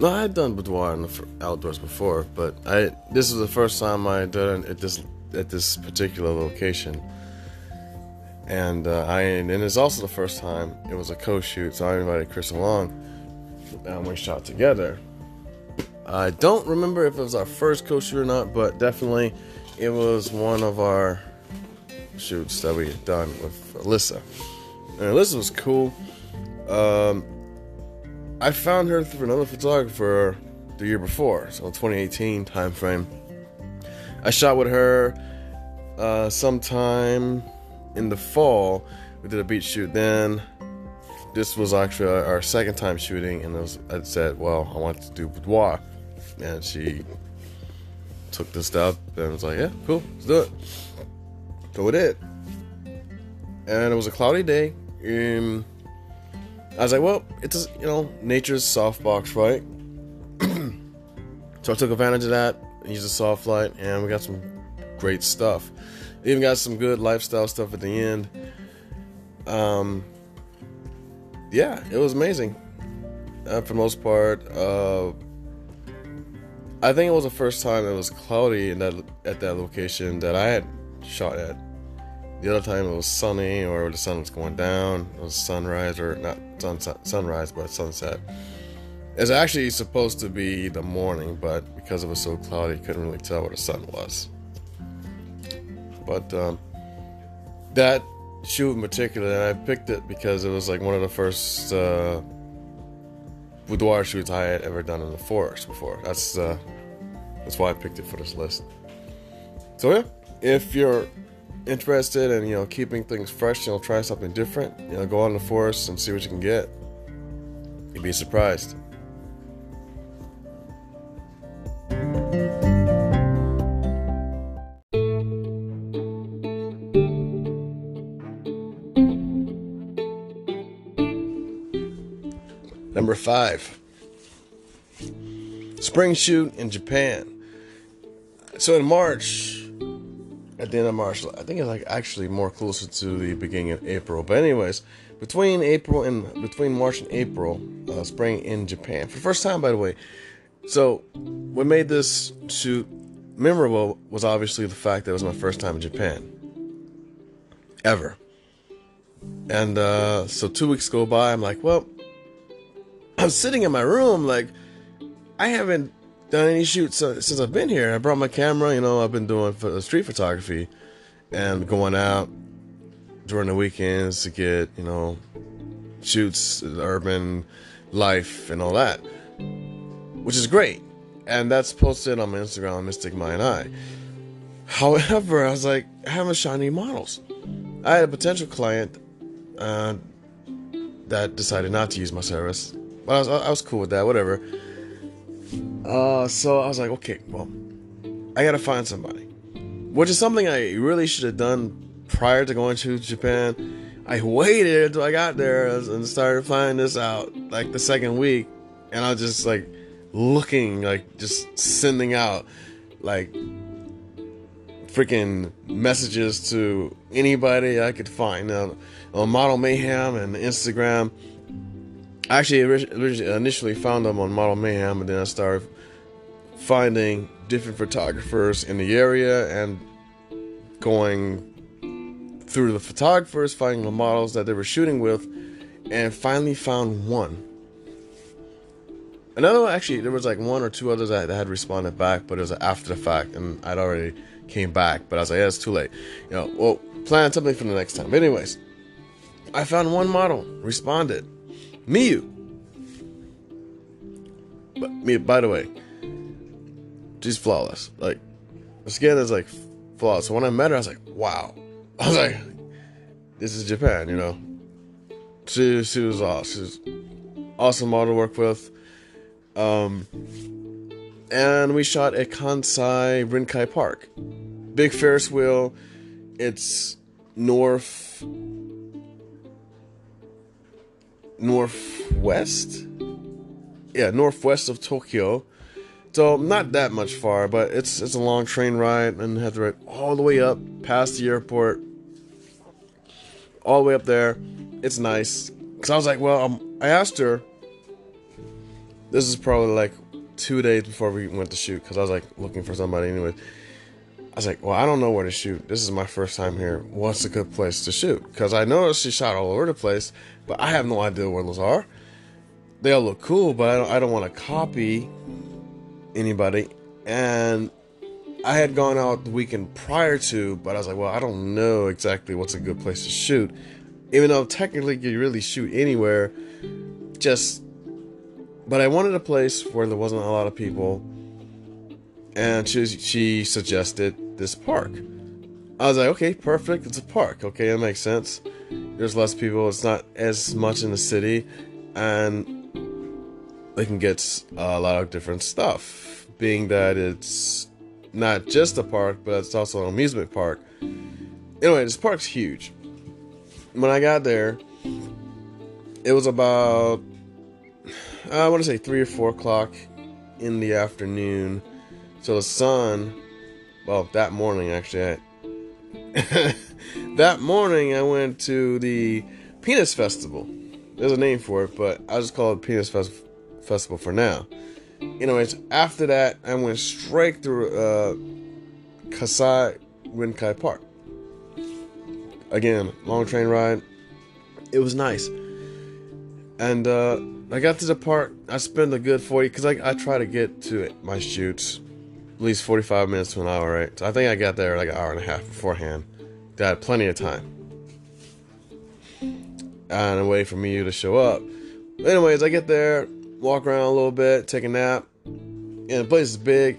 Speaker 1: No, I had done boudoir in the outdoors before, but I this is the first time I had done it at this at this particular location, and uh, I and it's also the first time it was a co-shoot, so I invited Chris along, and we shot together. I don't remember if it was our first co-shoot or not, but definitely it was one of our shoots that we had done with Alyssa. And Alyssa was cool. Um, I found her through another photographer the year before, so 2018 time frame. I shot with her uh, sometime in the fall. We did a beach shoot then. This was actually our second time shooting, and was, I said, "Well, I want to do boudoir," and she took the step and was like, "Yeah, cool, let's do it." So we did, and it was a cloudy day. Um, I was like, well, it's you know nature's softbox, right? so I took advantage of that, used a soft light, and we got some great stuff. Even got some good lifestyle stuff at the end. Um, yeah, it was amazing. Uh, for the most part, uh, I think it was the first time it was cloudy in that at that location that I had shot at. The other time it was sunny or the sun was going down. It was sunrise or not sunset, sunrise, but sunset. It's actually supposed to be the morning, but because it was so cloudy, you couldn't really tell where the sun was. But um, that shoot in particular, I picked it because it was like one of the first uh, boudoir shoots I had ever done in the forest before. That's uh, that's why I picked it for this list. So yeah, if you're interested in you know keeping things fresh, you know try something different, you know go out in the forest and see what you can get. You'd be surprised. Number five, spring shoot in Japan. So in March, at the end of March, I think it's like actually more closer to the beginning of April. But anyways, between April and between March and April, uh, spring in Japan for the first time, by the way. So what made this shoot memorable was obviously the fact that it was my first time in Japan ever. And uh, so two weeks go by, I'm like, well, I'm sitting in my room, like, I haven't done any shoots since I've been here. I brought my camera, you know, I've been doing street photography and going out during the weekends to get, you know, shoots, urban life, and all that, which is great. And that's posted on my Instagram, Mystic Mind Eye. However, I was like, I haven't shot any models. I had a potential client uh, that decided not to use my service but I was I was cool with that, whatever. Uh, so I was like, okay, well, I gotta find somebody, which is something I really should have done prior to going to Japan. I waited until I got there and started finding this out like the second week, and I was just like looking, like just sending out like freaking messages to anybody I could find on, on Model Mayhem and Instagram I actually initially found them on Model Mayhem, and then I started finding different photographers in the area and going through the photographers, finding the models that they were shooting with, and finally found one. Another one, actually, there was like one or two others that, had responded back, but it was after the fact, and I'd already came back. But I was like, yeah, it's too late. You know, well, plan something for the next time. But anyways, I found one model responded Miyu. But me, by the way, she's flawless. Like, the skin is like flawless. So when I met her, I was like, wow. I was like, this is Japan, you know. She she was awesome. She was awesome model to work with. Um, and we shot at Kasai Rinkai Park. Big Ferris wheel. It's north northwest. Yeah, northwest of Tokyo. So not that much far, but it's it's a long train ride and have to ride all the way up past the airport, all the way up there. It's nice. Cause I was like, well, um, I asked her. This is probably like two days before we went to shoot, cause I was like looking for somebody anyway. I was like, well, I don't know where to shoot. This is my first time here. What's a good place to shoot? Because I noticed she shot all over the place, but I have no idea where those are. They all look cool, but I don't, I don't want to copy anybody. And I had gone out the weekend prior to, but I was like, well, I don't know exactly what's a good place to shoot. Even though technically you really shoot anywhere, just. But I wanted a place where there wasn't a lot of people, and she she suggested this park. I was like, okay, perfect. It's a park. Okay, that makes sense. There's less people. It's not as much in the city, and they can get a lot of different stuff. Being that it's not just a park, but it's also an amusement park. Anyway, this park's huge. When I got there, it was about I want to say three or four o'clock in the afternoon. So the sun, well, that morning actually, I, that morning I went to the Penis Festival There's a name for it, but I just call it Penis Fest- Festival for now. Anyways, after that, I went straight through uh, Kasai Rinkai Park. Again, long train ride. It was nice. And uh, I got to the park. I spent a good 40, because I, I try to get to my shoots at least 45 minutes to an hour, right? So I think I got there like an hour and a half beforehand. Got plenty of time. And way for me to show up. Anyways, I get there, walk around a little bit, take a nap. And the place is big.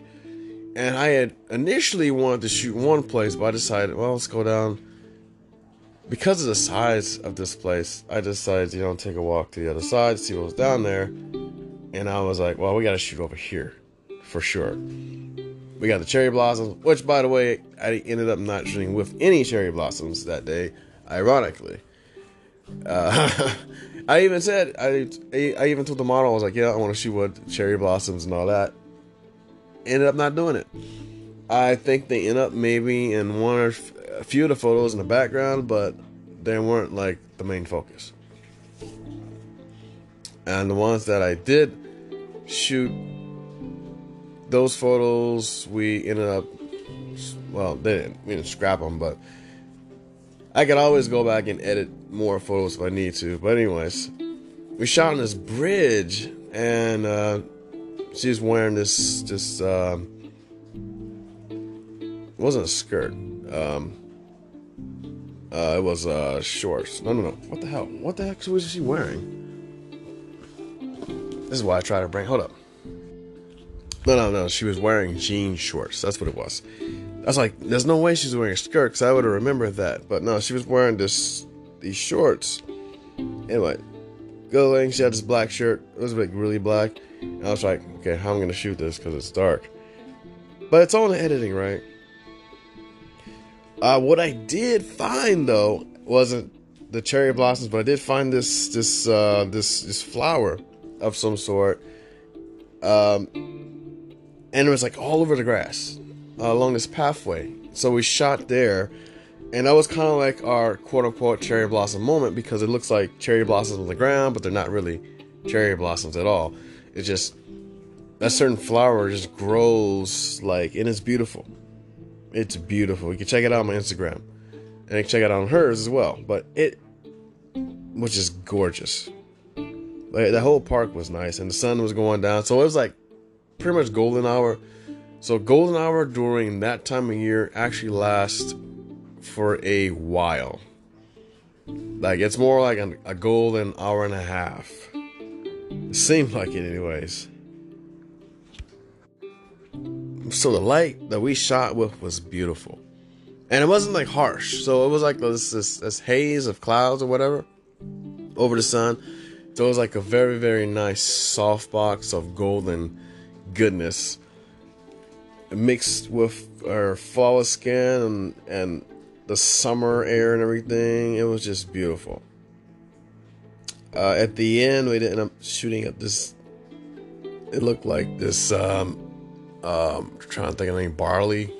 Speaker 1: And I had initially wanted to shoot one place, but I decided, well, let's go down. Because of the size of this place, I decided, you know, take a walk to the other side, see what was down there. And I was like, well, we got to shoot over here for sure. We got the cherry blossoms, which, by the way, I ended up not shooting with any cherry blossoms that day, ironically. Uh, I even said, I, I even told the model, I was like, yeah, I want to shoot with cherry blossoms and all that. Ended up not doing it. I think they end up maybe in one or a few of the photos in the background, but they weren't like the main focus. And the ones that I did shoot those photos we ended up well they didn't we didn't scrap them but i could always go back and edit more photos if i need to. But anyways we shot on this bridge and uh she's wearing this this um it wasn't a skirt um uh it was uh shorts. No no no. What the hell? What the heck was she wearing? This is why i try to bring hold up no, no, no. She was wearing jean shorts. That's what it was. I was like, there's no way she's wearing a skirt because I would have remembered that. But no, she was wearing this these shorts. Anyway, going. She had this black shirt. It was like really black. And I was like, okay, how am I gonna shoot this because it's dark? But it's all in editing, right? Uh, what I did find though wasn't the cherry blossoms, but I did find this this uh, this this flower of some sort. Um, and it was like all over the grass uh, along this pathway. So we shot there, and that was kind of like our quote unquote cherry blossom moment because it looks like cherry blossoms on the ground, but they're not really cherry blossoms at all. It's just that certain flower just grows like, and it's beautiful. It's beautiful. You can check it out on my Instagram, and you can check it out on hers as well. But it, which is gorgeous. Like, the whole park was nice, and the sun was going down, so it was like pretty much golden hour. So golden hour during that time of year actually lasts for a while. Like it's more like a, a golden hour and a half. Seemed like it anyways. So the light that we shot with was beautiful. And it wasn't like harsh. So it was like this, this, this haze of clouds or whatever over the sun. So it was like a very, very nice soft box of golden goodness mixed with our fall skin and, and the summer air and everything. It was just beautiful. Uh, at the end, we ended up shooting at this. It looked like this. Um, um, trying to think of name, barley,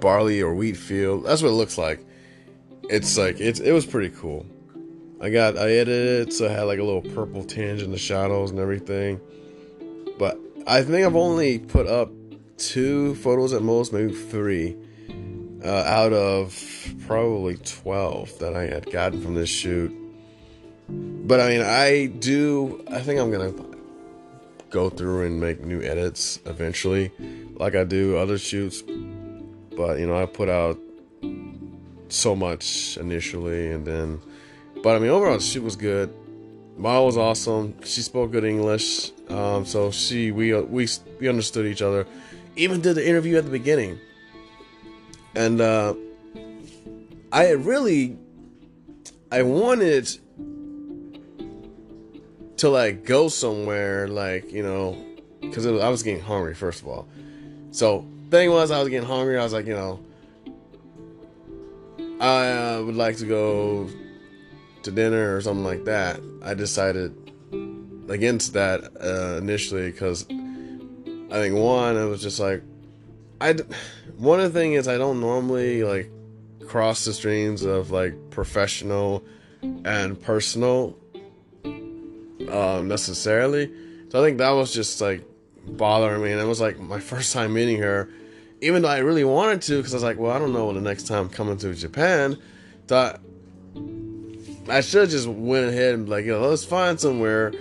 Speaker 1: barley or wheat field. That's what it looks like. It's like it's it was pretty cool. I got I edited it so it had like a little purple tinge in the shadows and everything. But I think I've only put up two photos at most, maybe three, uh, out of probably 12 that I had gotten from this shoot. But I mean, I do, I think I'm going to go through and make new edits eventually, like I do other shoots. But, you know, I put out so much initially and then, but I mean, overall, the shoot was good. Mile was awesome. She spoke good English, um, so she we we we understood each other. Even did the interview at the beginning, and uh, I really I wanted to like go somewhere, like you know, because I was getting hungry first of all. So thing was, I was getting hungry. I was like, you know, I uh, would like to go to dinner or something like that, I decided against that uh, initially because I think one, it was just like I. One of the things is I don't normally like cross the streams of like professional and personal uh, necessarily. So I think that was just like bothering me, and it was like my first time meeting her. Even though I really wanted to, because I was like, well, I don't know when the next time I'm coming to Japan. Thought I should have just went ahead and like, you know, let's find somewhere.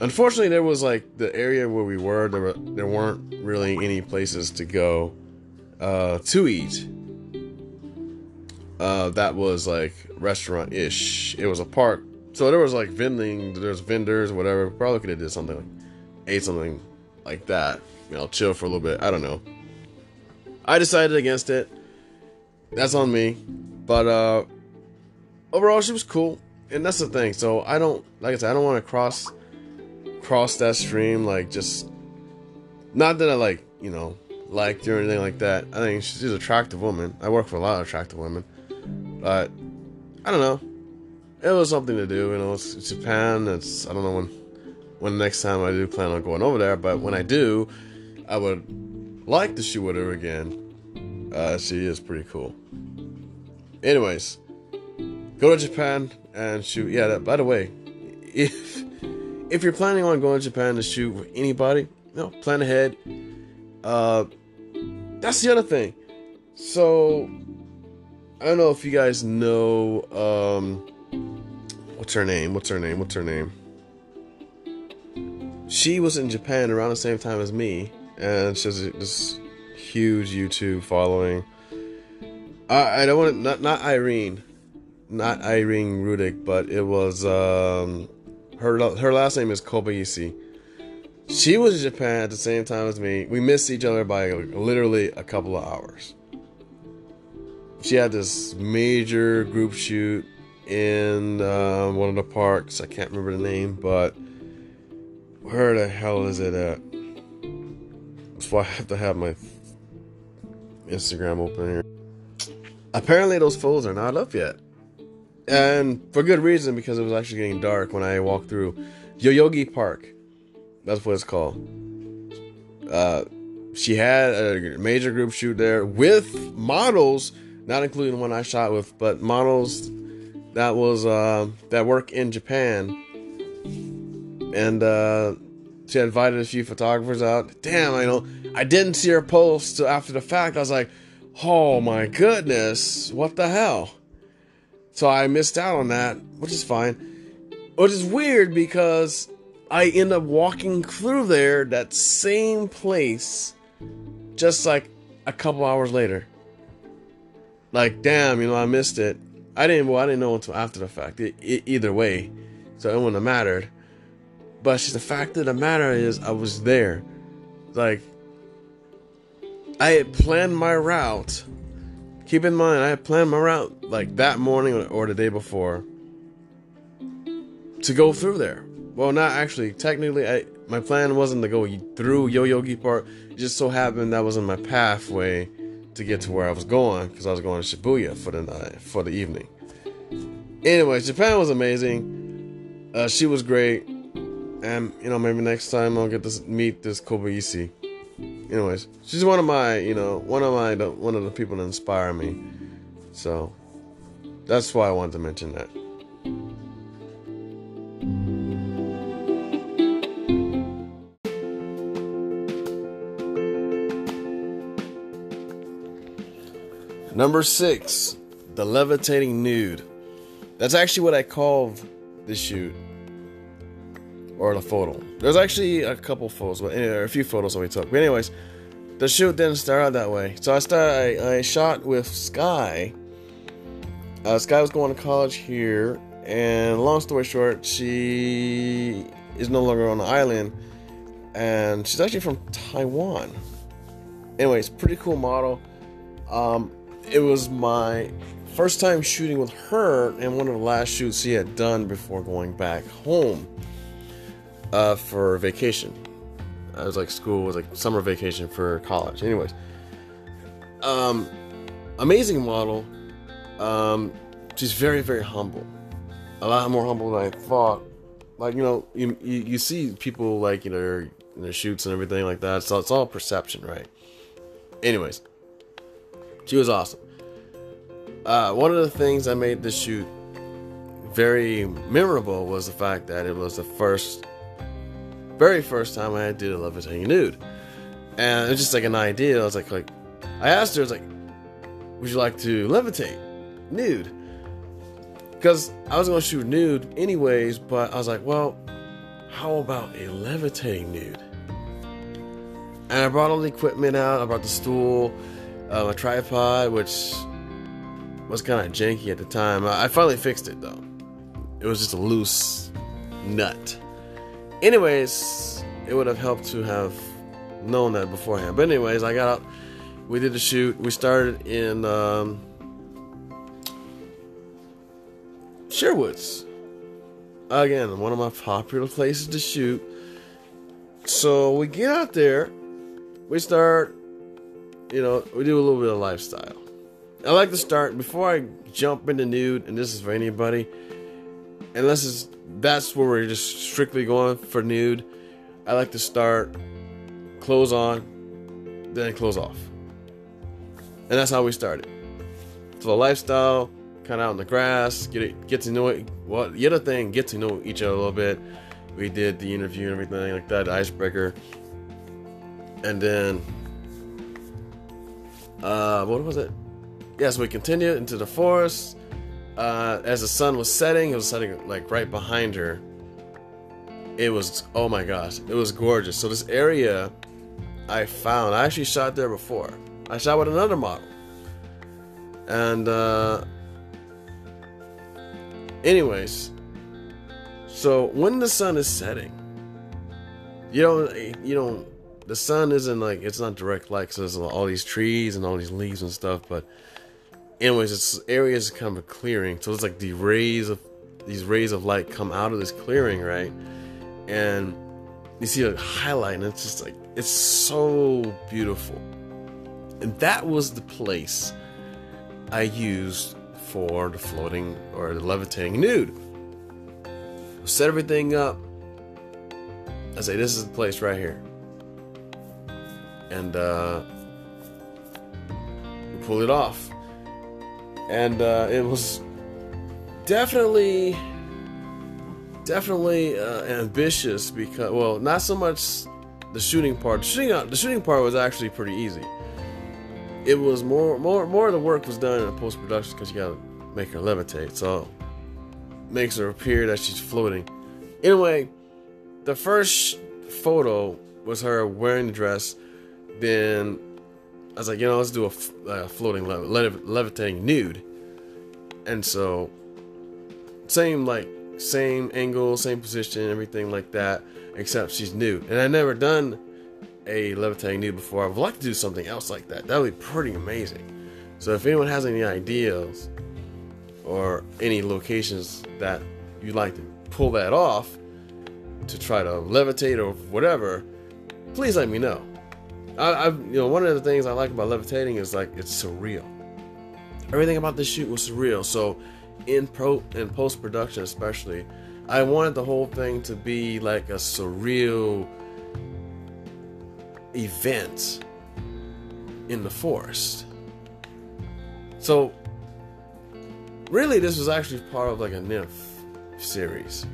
Speaker 1: Unfortunately, there was like the area where we were. There were there weren't really any places to go uh, to eat. Uh, that was like restaurant ish. It was a park, so there was like vending. There's vendors, whatever. Probably could have did something, like, ate something like that. You know, chill for a little bit. I don't know. I decided against it. That's on me. But uh overall she was cool. And that's the thing. So I don't like I said, I don't want to cross cross that stream like just not that I like, you know, liked her or anything like that. I think she's an attractive woman. I work for a lot of attractive women. But I don't know. It was something to do, you know, it's, Japan, it's I don't know when when next time I do plan on going over there, but when I do, I would like to shoot with her again. Uh, she is pretty cool. Anyways, go to Japan and shoot. Yeah, that, by the way, if if you're planning on going to Japan to shoot with anybody, know, plan ahead. Uh, that's the other thing. So, I don't know if you guys know. Um, what's her name? What's her name? What's her name? She was in Japan around the same time as me, and she has this huge YouTube following. I, I don't want to, not not Irene, not Irene Rudnyk, but it was um, her her last name is Kobeissi. She was in Japan at the same time as me. We missed each other by literally a couple of hours. She had this major group shoot in uh, one of the parks. I can't remember the name, but where the hell is it at? That's why I have to have my Instagram open here. Apparently, those photos are not up yet. And for good reason, because it was actually getting dark when I walked through Yoyogi Park. That's what it's called. Uh, she had a major group shoot there with models, not including the one I shot with, but models that was uh, that work in Japan. And uh, she invited a few photographers out. Damn, I know. I didn't see her post after the fact. I was like, oh my goodness, what the hell? So I missed out on that, which is fine. Which is weird because I end up walking through there, that same place, just like a couple hours later. Like, damn, you know, I missed it. I didn't, well, I didn't know until after the fact. It, it, either way, so it wouldn't have mattered. But the fact of the matter is, I was there. Like, I had planned my route. Keep in mind, I had planned my route like that morning or the day before to go through there. Well, not actually. Technically, I, my plan wasn't to go through Yoyogi Park. It just so happened that was in my pathway to get to where I was going because I was going to Shibuya for the night, for the evening. Anyways, Japan was amazing. Uh, she was great, and you know maybe next time I'll get to meet this Kobeissi anyways, she's one of my, you know, one of my, one of the people that inspire me. So that's why I wanted to mention that. Number six, the levitating nude. That's actually what I called the shoot or the photo. There's actually a couple photos, but anyway, a few photos that we took. But anyways, the shoot didn't start out that way. So I started. I, I shot with Sky. Uh, Sky was going to college here, and long story short, she is no longer on the island, and she's actually from Taiwan. Anyways, pretty cool model. Um, it was my first time shooting with her, and one of the last shoots she had done before going back home uh, for vacation. I was like school was like summer vacation for college. Anyways, um, amazing model. Um, she's very very humble, a lot more humble than I thought. Like you know, you you, you see people like you know in their shoots and everything like that. So it's all perception, right? Anyways, she was awesome. Uh, one of the things I made this shoot very memorable was the fact that it was the first, very first time I did a levitating nude, and it was just like an idea. I was like, like, I asked her, I was like, "Would you like to levitate nude?" Because I was gonna shoot nude anyways, but I was like, well, how about a levitating nude? And I brought all the equipment out. I brought the stool, uh, a tripod, which was kind of janky at the time. I finally fixed it though. It was just a loose nut. Anyways, it would have helped to have known that beforehand. But anyways, I got out. We did the shoot. We started in um, Sherwoods. Again, one of my popular places to shoot. So we get out there. We start. You know, we do a little bit of lifestyle. I like to start before I jump into nude, and this is for anybody. Unless it's that's where we're just strictly going for nude. I like to start clothes on, then clothes off, and that's how we started. So lifestyle, kind of out in the grass, get it, get to know it. Well, the other thing, get to know each other a little bit. We did the interview and everything like that, icebreaker, and then uh, what was it? yes, we continued into the forest. Uh, as the sun was setting, it was setting like right behind her. It was oh my gosh, it was gorgeous. So this area I found, I actually shot there before. I shot with another model, and uh, anyways, so when the sun is setting, you don't you don't the sun isn't like it's not direct light because there's all these trees and all these leaves and stuff, but anyways, this area is kind of a clearing. So it's like the rays of these rays of light come out of this clearing, right? And you see a highlight, and it's just like it's so beautiful. And that was the place I used for the floating or the levitating nude. Set everything up. I say this is the place right here. And uh pull it off and uh, it was definitely definitely uh, ambitious because well not so much the shooting part. The shooting the shooting part was actually pretty easy. It was more more more of the work was done in post production because you gotta make her levitate. So makes her appear that she's floating. Anyway the first photo was her wearing the dress then I was like, you know, let's do a, floating lev- levitating nude. And so, same like same angle, same position, everything like that, except she's nude. And I never done a levitating nude before. I would like to do something else like that. That would be pretty amazing. So if anyone has any ideas or any locations that you'd like to pull that off to try to levitate or whatever, please let me know. I, you know, one of the things I like about levitating is like it's surreal. Everything about this shoot was surreal. So, in pro in post production, especially, I wanted the whole thing to be like a surreal event in the forest. So, really, this was actually part of like a nymph series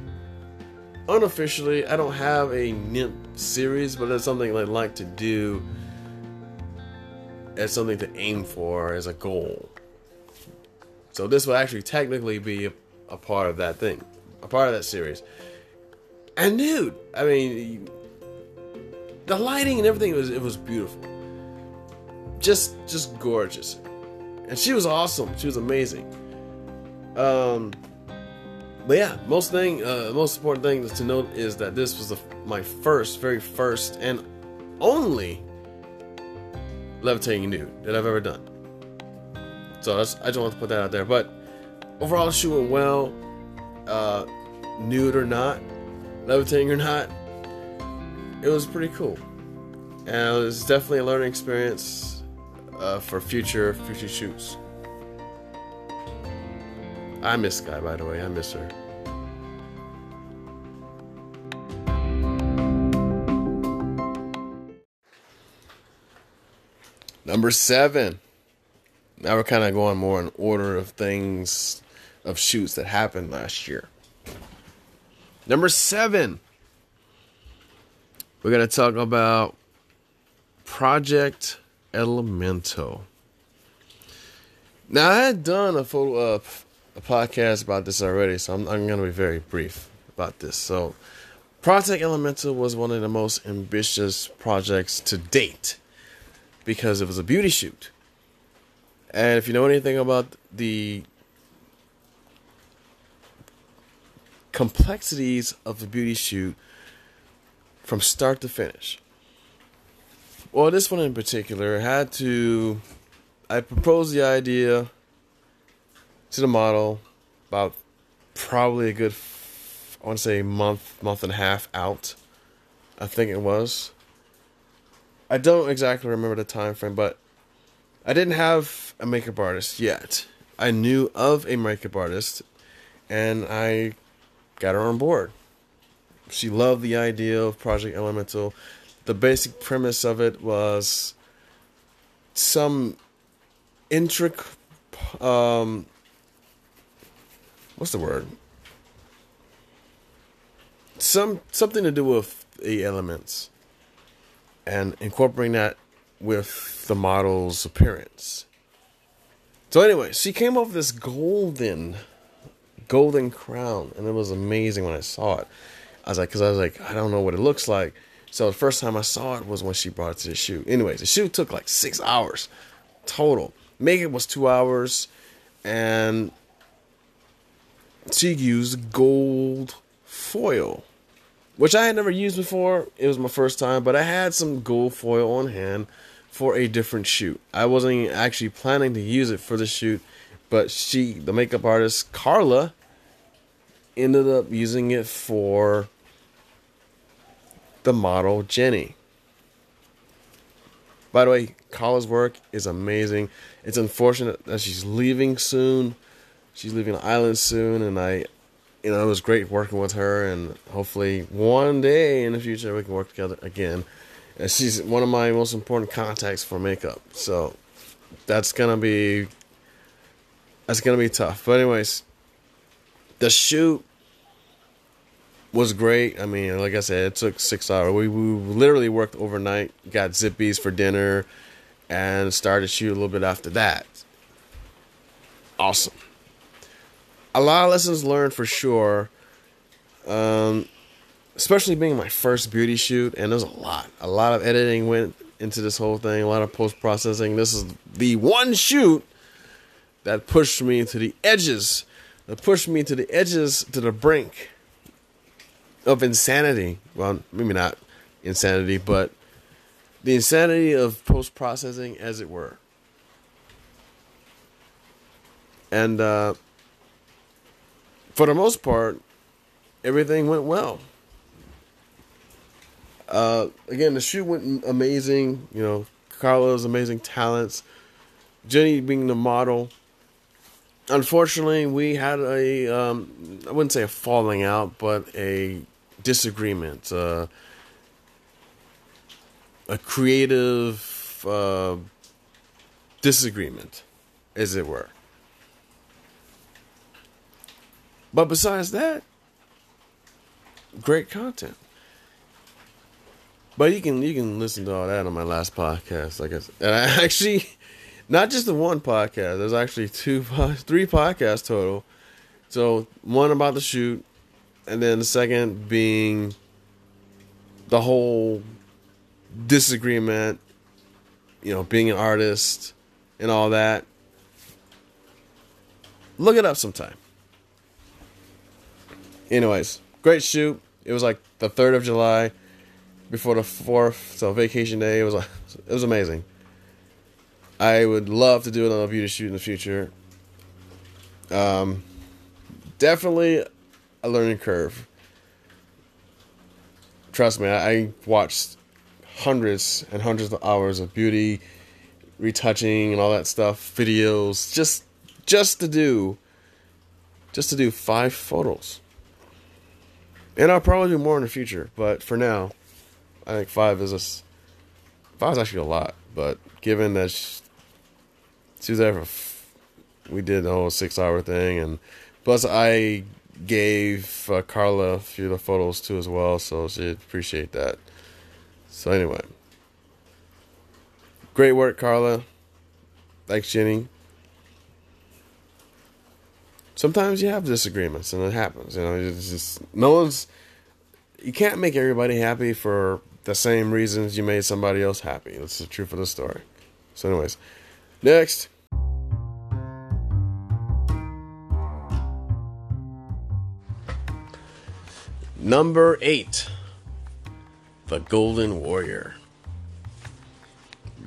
Speaker 1: unofficially, I don't have a nymph series, but that's something I'd like to do as something to aim for as a goal. So this will actually technically be a, a part of that thing, a part of that series. And dude, I mean, the lighting and everything was it was beautiful, just just gorgeous, and she was awesome. She was amazing. Um, but yeah, most thing, uh, most important thing to note is that this was the, my first, very first, and only levitating nude that I've ever done. So that's, I just want to put that out there. But overall, shoot went well. Uh, nude or not, levitating or not, it was pretty cool, and it was definitely a learning experience uh, for future future shoots. I miss Sky, by the way. I miss her. Number seven. Now we're kind of going more in order of things of shoots that happened last year. Number seven, we're going to talk about Project Elemental. Now, I had done a photo, uh, a podcast about this already, so I'm, I'm going to be very brief about this. So, Project Elemental was one of the most ambitious projects to date because it was a beauty shoot. And if you know anything about the complexities of a beauty shoot from start to finish. Well, this one in particular had to. I proposed the idea to the model about probably a good, I want to say, month, month and a half out. I think it was. I don't exactly remember the time frame, but I didn't have a makeup artist yet. I knew of a makeup artist, and I got her on board. She loved the idea of Project Elemental. The basic premise of it was some intricate, um, what's the word? Some something to do with the elements, and incorporating that with the model's appearance. So anyway, she came up with this golden golden crown, and it was amazing when I saw it. I was like, because I was like, I don't know what it looks like. So the first time I saw it was when she brought it to the shoot. Anyways, the shoot took like six hours total. Makeup was two hours, and she used gold foil, which I had never used before. It was my first time, but I had some gold foil on hand for a different shoot. I wasn't actually planning to use it for the shoot, but she, the makeup artist Carla, ended up using it for the model Jenny. By the way, Carla's work is amazing. It's unfortunate that she's leaving soon. She's leaving the island soon, and I, you know, it was great working with her, and hopefully one day in the future we can work together again. And she's one of my most important contacts for makeup, so that's gonna be that's gonna be tough. But anyways, the shoot was great. I mean, like I said, it took six hours. We, we literally worked overnight, got Zippy's for dinner, and started shoot a little bit after that. Awesome. A lot of lessons learned for sure. Um, especially being my first beauty shoot, and there's a lot, a lot of editing went into this whole thing, a lot of post processing. This is the one shoot that pushed me to the edges, that pushed me to the edges, to the brink of insanity. Well, maybe not insanity, but the insanity of post processing, as it were. And uh, for the most part, everything went well. Uh, again, the shoot went amazing. You know, Carla's amazing talents. Jenny being the model. Unfortunately, we had a um, I wouldn't say a falling out, but a disagreement, uh, a creative uh, disagreement, as it were. But besides that, great content. But you can you can listen to all that on my last podcast. Like I guess. and I actually, not just the one podcast. There's actually two, three podcasts total. So one about the shoot, and then the second being the whole disagreement, you know, being an artist and all that. Look it up sometime. Anyways, great shoot. It was like the third of July, before the fourth, so vacation day. It was like, it was amazing. I would love to do another beauty shoot in the future. Um, definitely a learning curve. Trust me, I watched hundreds and hundreds of hours of beauty retouching and all that stuff, videos, just just to do just to do five photos. And I'll probably do more in the future, but for now, I think five is a five is actually a lot. But given that she, she was there for, we did the whole six hour thing, and Plus, I gave uh, Carla a few of the photos too as well, so she'd appreciate that. So anyway, great work, Carla. Thanks, Jenny. Sometimes you have disagreements, and it happens. You know, it's just no one's. You can't make everybody happy for the same reasons you made somebody else happy. That's the truth of the story. So, anyways, next. Number eight, the Golden Warrior.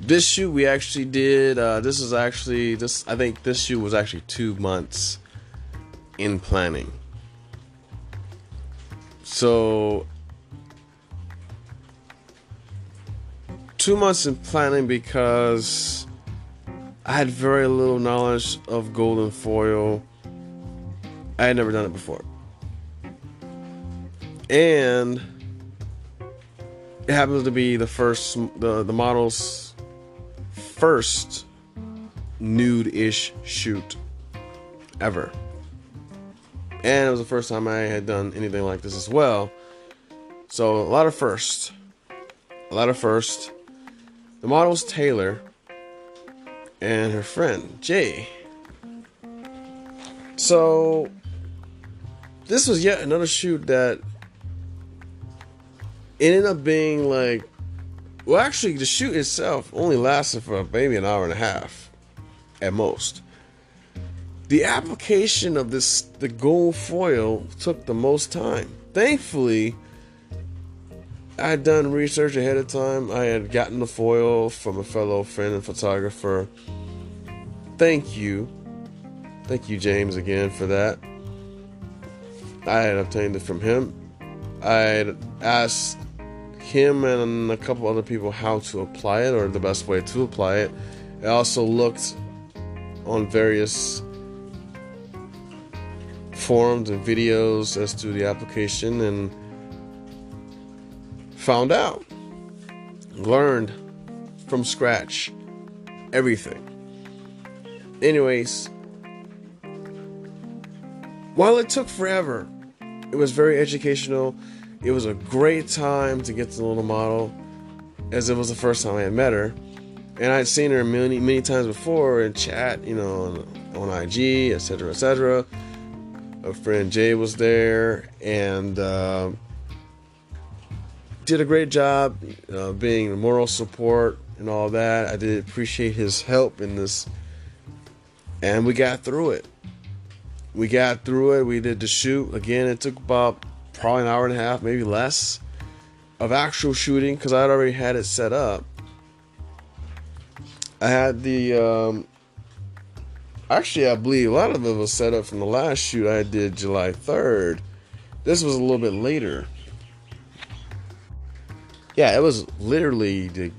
Speaker 1: This shoot we actually did. Uh, this is actually this. I think this shoot was actually two months in planning. So two months in planning because I had very little knowledge of golden foil. I had never done it before. And it happens to be the first the, the model's first nude-ish shoot ever. And it was the first time I had done anything like this as well. So a lot of firsts. A lot of firsts. The model's Taylor and her friend Jay. So this was yet another shoot that ended up being like well actually the shoot itself only lasted for maybe an hour and a half at most. The application of this the gold foil took the most time. Thankfully, I had done research ahead of time. I had gotten the foil from a fellow friend and photographer. Thank you. Thank you, James, again for that. I had obtained it from him. I had asked him and a couple other people how to apply it or the best way to apply it. I also looked on various forums and videos as to the application and found out, learned from scratch everything. Anyways, while it took forever, it was very educational. It was a great time to get to know the model, as it was the first time I had met her, and I'd seen her many many times before in chat, you know, on, on IG, etc., etc. Friend Jay was there, and. Uh, did a great job uh, being moral support and all that. I did appreciate his help in this, and we got through it. We got through it. We did the shoot again. It took about probably an hour and a half, maybe less, of actual shooting because I had already had it set up. I had the um, actually I believe a lot of it was set up from the last shoot I did July 3rd. This was a little bit later yeah, it was literally a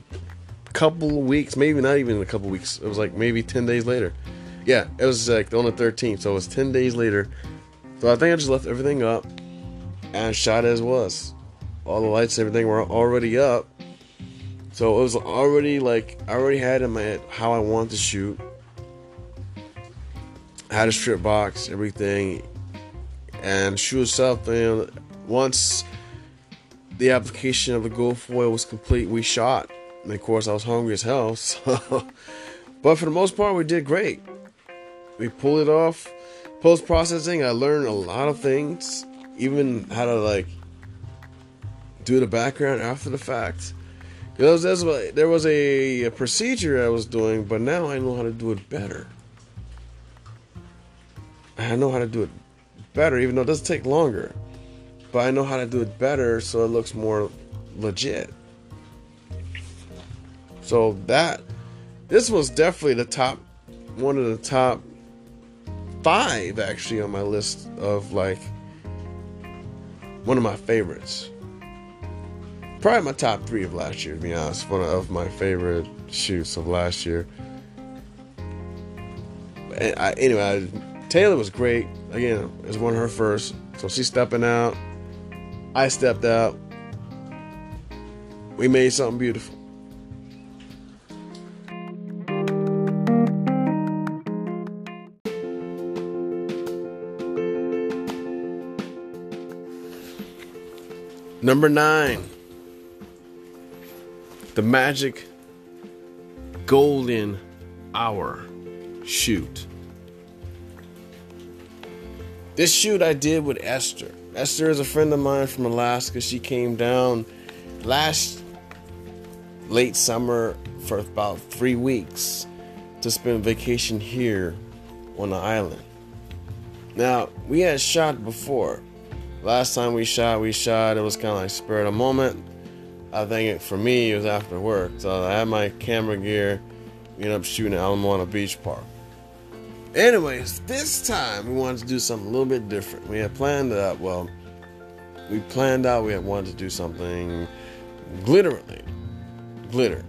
Speaker 1: couple weeks, maybe not even a couple weeks. It was like maybe 10 days later. Yeah, it was like on the 13th, so it was 10 days later. So I think I just left everything up and shot as was. All the lights and everything were already up. So it was already like I already had in my head how I wanted to shoot. Had a strip box, everything, and shoot itself. You know, once the application of the gold foil was complete, we shot. And of course, I was hungry as hell. So. but for the most part, we did great. We pulled it off. Post processing, I learned a lot of things, even how to like do the background after the fact. there was, there was a, a procedure I was doing, but now I know how to do it better. I know how to do it better, even though it does take longer but I know how to do it better so it looks more legit. So that this was definitely the top one of the top five actually on my list of like one of my favorites. Probably my top three of last year, to be honest. One of my favorite shoots of last year. I, anyway, Taylor was great. Again, it was one of her first. So she's stepping out. I stepped out. We made something beautiful. Number nine, the magic golden hour shoot. This shoot I did with Esther. Esther is a friend of mine from Alaska. She came down last late summer for about three weeks to spend vacation here on the island. Now, we had shot before. Last time we shot, we shot, it was kind of like spur of the moment. I think it, for me, it was after work. So I had my camera gear. We ended up shooting at Ala Beach Park. Anyways, this time we wanted to do something a little bit different. We had planned out, well, we planned out we had wanted to do something glitterly. Glitter.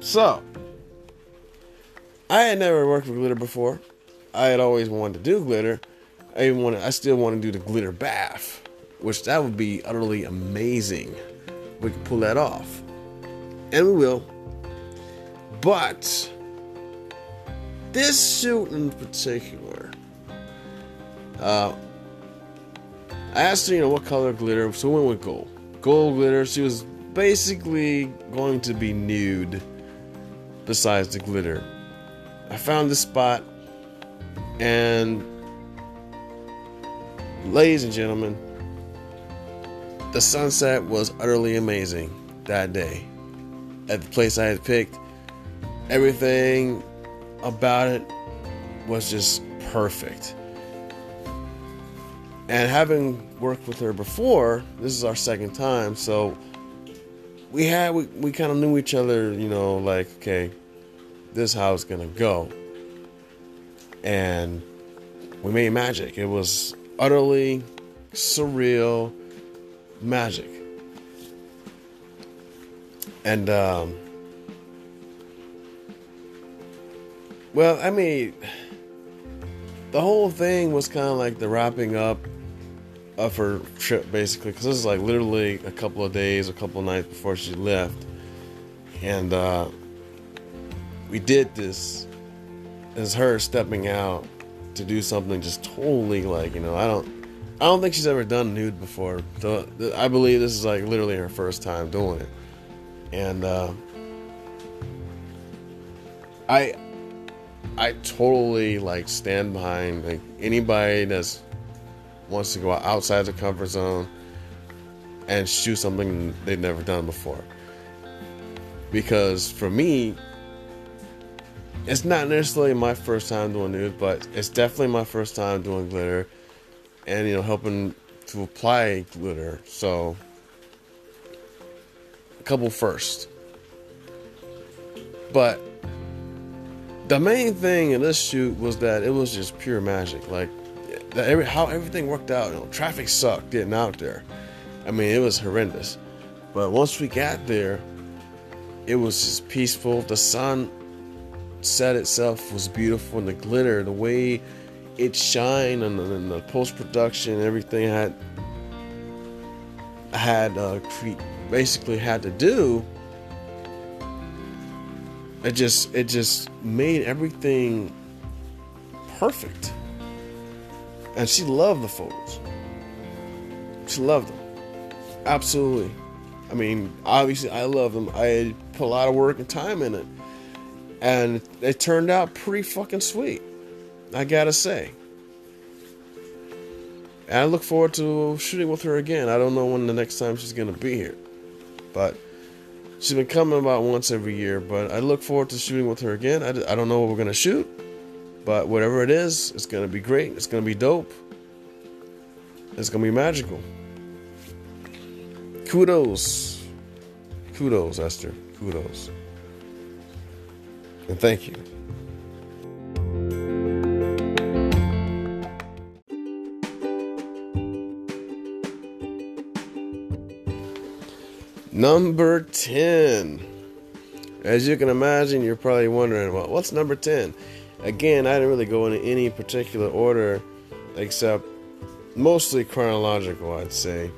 Speaker 1: So, I had never worked with glitter before. I had always wanted to do glitter. I even I still want to do the glitter bath, which that would be utterly amazing. We could pull that off, and we will. But this suit in particular, uh, I asked her, you know, what color glitter, so we went with gold. Gold glitter. She was basically going to be nude, besides the glitter. I found this spot, and ladies and gentlemen, the sunset was utterly amazing that day at the place I had picked. Everything about it was just perfect. And having worked with her before, this is our second time, so we had we, we kind of knew each other, you know, like okay, this how it's gonna go. And we made magic. It was utterly surreal magic. And um well, I mean the whole thing was kind of like the wrapping up of her trip basically because this is like literally a couple of days a couple of nights before she left. And uh, we did this as her stepping out to do something just totally like you know i don't i don't think she's ever done nude before. So i believe this is like literally her first time doing it. And uh, i i totally like stand behind like anybody that's wants to go outside the comfort zone and shoot something they've never done before. Because for me, it's not necessarily my first time doing nude, but it's definitely my first time doing glitter and, you know, helping to apply glitter. So, a couple first. But the main thing in this shoot was that it was just pure magic. Like, that every how everything worked out. You know, traffic sucked getting out there. I mean, it was horrendous. But once we got there, it was just peaceful. The sun set itself was beautiful, and the glitter, the way it shined, and, and the post production, everything had had uh, cre- basically had to do. It just it just made everything perfect. And she loved the photos. She loved them. Absolutely. I mean, obviously, I love them. I put a lot of work and time in it. And it turned out pretty fucking sweet. I gotta say. And I look forward to shooting with her again. I don't know when the next time she's gonna be here. But she's been coming about once every year. But I look forward to shooting with her again. I, I don't know what we're gonna shoot. But whatever it is, it's going to be great. It's going to be dope. It's going to be magical. Kudos. Kudos, Esther. Kudos. And thank you. Number 10. As you can imagine, you're probably wondering, well, what's number 10? Again, I didn't really go into any particular order except mostly chronological, I'd say.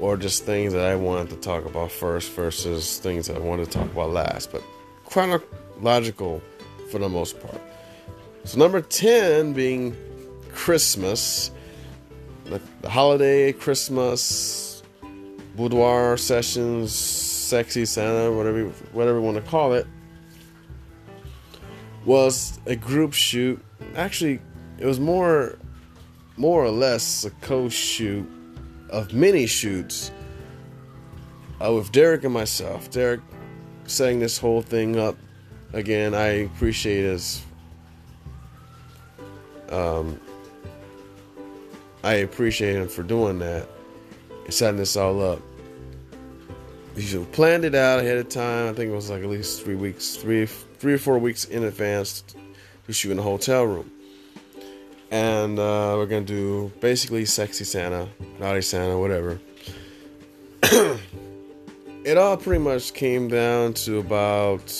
Speaker 1: Or just things that I wanted to talk about first versus things that I wanted to talk about last. But chronological for the most part. So, number 10 being Christmas. The holiday, Christmas, boudoir sessions, sexy Santa, whatever whatever you want to call it, was a group shoot. Actually, it was more more or less a co-shoot of mini shoots uh, with Derek and myself. Derek setting this whole thing up again. I appreciate his. Um, I appreciate him for doing that setting this all up. He planned it out ahead of time. I think it was like at least three weeks, three three or four weeks in advance to shoot in a hotel room. And uh, we're gonna do basically sexy Santa, naughty Santa, whatever. it all pretty much came down to about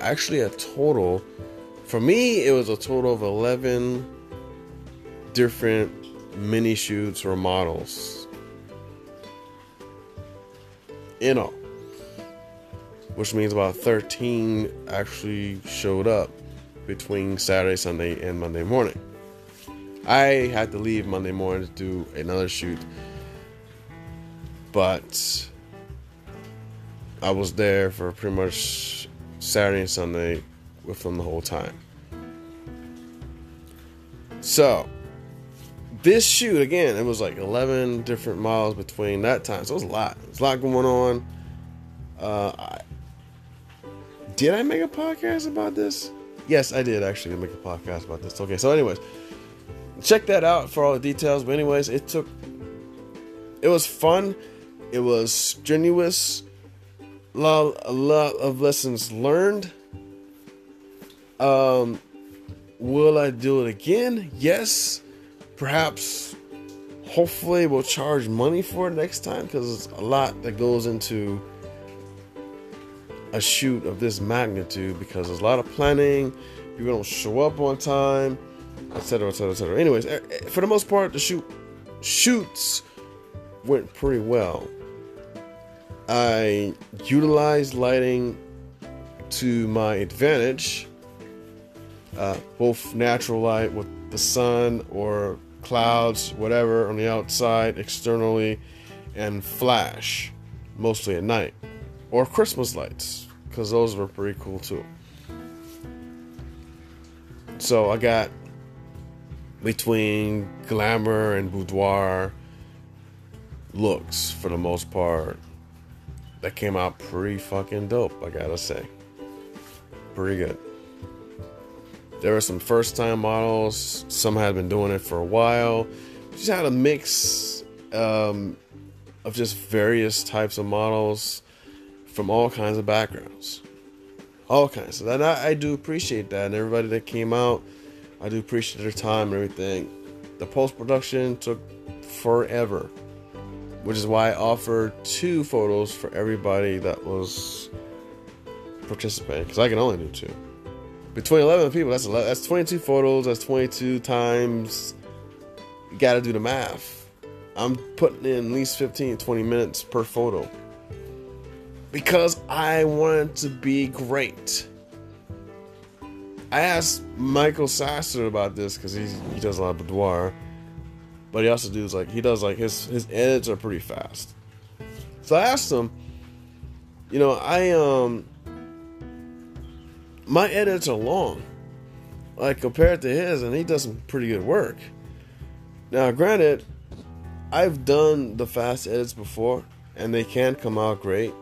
Speaker 1: actually a total for me it was a total of 11 different mini shoots or models in all which means about 13 actually showed up between Saturday, Sunday, and Monday morning. I had to leave Monday morning to do another shoot, but I was there for pretty much Saturday and Sunday with them the whole time. So, this shoot again, it was like 11 different miles between that time, so it was a lot. There's a lot going on. Uh, I, did I make a podcast about this? Yes, I did actually make a podcast about this. Okay, so anyways, check that out for all the details. But anyways, it took. It was fun. It was strenuous. A lot, a lot of lessons learned. Um, will I do it again? Yes. Perhaps. Hopefully, we'll charge money for it next time because it's a lot that goes into a shoot of this magnitude because there's a lot of planning. People don't show up on time, etc., etc., etc. Anyways, eh, eh, for the most part, the shoot shoots went pretty well. I utilized lighting to my advantage, uh, both natural light with the sun or clouds, whatever on the outside, externally, and flash, mostly at night or Christmas lights because those were pretty cool too. So I got between glamour and boudoir looks for the most part. That came out pretty fucking dope, I gotta say. Pretty good. There were some first time models, some had been doing it for a while. Just had a mix um, of just various types of models from all kinds of backgrounds. All kinds. And I, I do appreciate that. And everybody that came out, I do appreciate their time and everything. The post production took forever, which is why I offered two photos for everybody that was participating, because I can only do two. Between 11 people, that's 11, that's 22 photos, that's 22 times. You gotta do the math. I'm putting in at least 15 20 minutes per photo because I wanted to be great. I asked Michael Sasser about this because he he does a lot of boudoir, but he also does like he does like his his edits are pretty fast. So I asked him, you know, I um my edits are long, like compared to his, and he does some pretty good work. Now, granted, I've done the fast edits before, and they can come out great